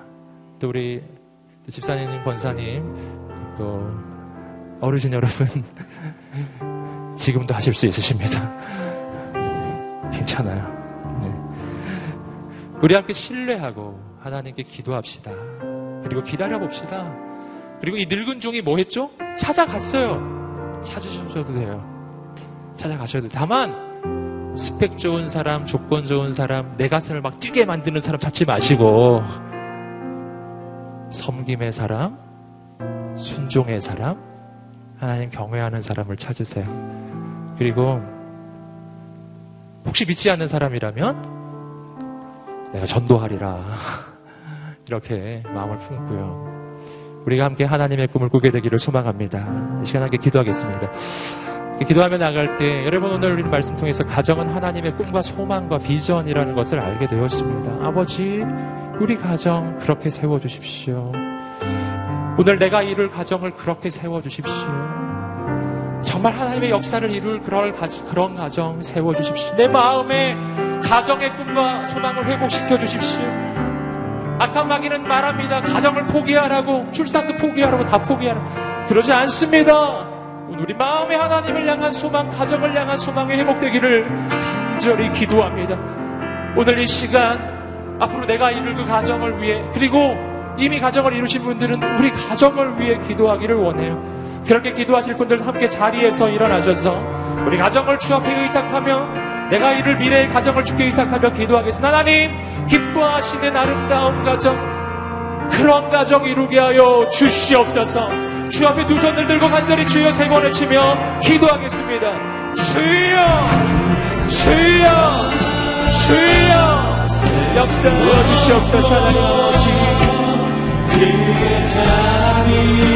또 우리 집사님, 권사님, 또 어르신 여러분, 지금도 하실 수 있으십니다. 괜찮아요. 우리 함께 신뢰하고 하나님께 기도합시다. 그리고 기다려봅시다. 그리고 이 늙은 종이 뭐 했죠? 찾아갔어요. 찾으셔도 돼요. 찾아가셔도 돼요. 다만, 스펙 좋은 사람, 조건 좋은 사람, 내 가슴을 막 뛰게 만드는 사람 찾지 마시고, 섬김의 사람, 순종의 사람, 하나님 경외하는 사람을 찾으세요. 그리고, 혹시 믿지 않는 사람이라면, 내가 전도하리라. 이렇게 마음을 품고요. 우리가 함께 하나님의 꿈을 꾸게 되기를 소망합니다. 이 시간 함께 기도하겠습니다. 기도하며 나갈 때 여러분 오늘 우리 말씀 통해서 가정은 하나님의 꿈과 소망과 비전이라는 것을 알게 되었습니다. 아버지, 우리 가정 그렇게 세워 주십시오. 오늘 내가 이룰 가정을 그렇게 세워 주십시오. 정말 하나님의 역사를 이룰 그런, 그런 가정 세워 주십시오. 내 마음에 가정의 꿈과 소망을 회복시켜 주십시오. 악한 마귀는 말합니다. 가정을 포기하라고, 출산도 포기하라고, 다 포기하라고. 그러지 않습니다. 우리 마음의 하나님을 향한 소망, 가정을 향한 소망이 회복되기를 간절히 기도합니다. 오늘 이 시간 앞으로 내가 이룰 그 가정을 위해 그리고 이미 가정을 이루신 분들은 우리 가정을 위해 기도하기를 원해요. 그렇게 기도하실 분들 함께 자리에서 일어나셔서 우리 가정을 추억해 의탁하며 내가 이룰 미래의 가정을 주께 의탁하며 기도하겠습니다. 하나님 기뻐하시는 아름다운 가정 그런 가정 이루게 하여 주시옵소서 주 앞에 두 손을 들고 간절히 주여 세 번을 치며 기도하겠습니다. 주여 주여 주여 역사하여 주시옵소서 하나님 아버지 주의 자리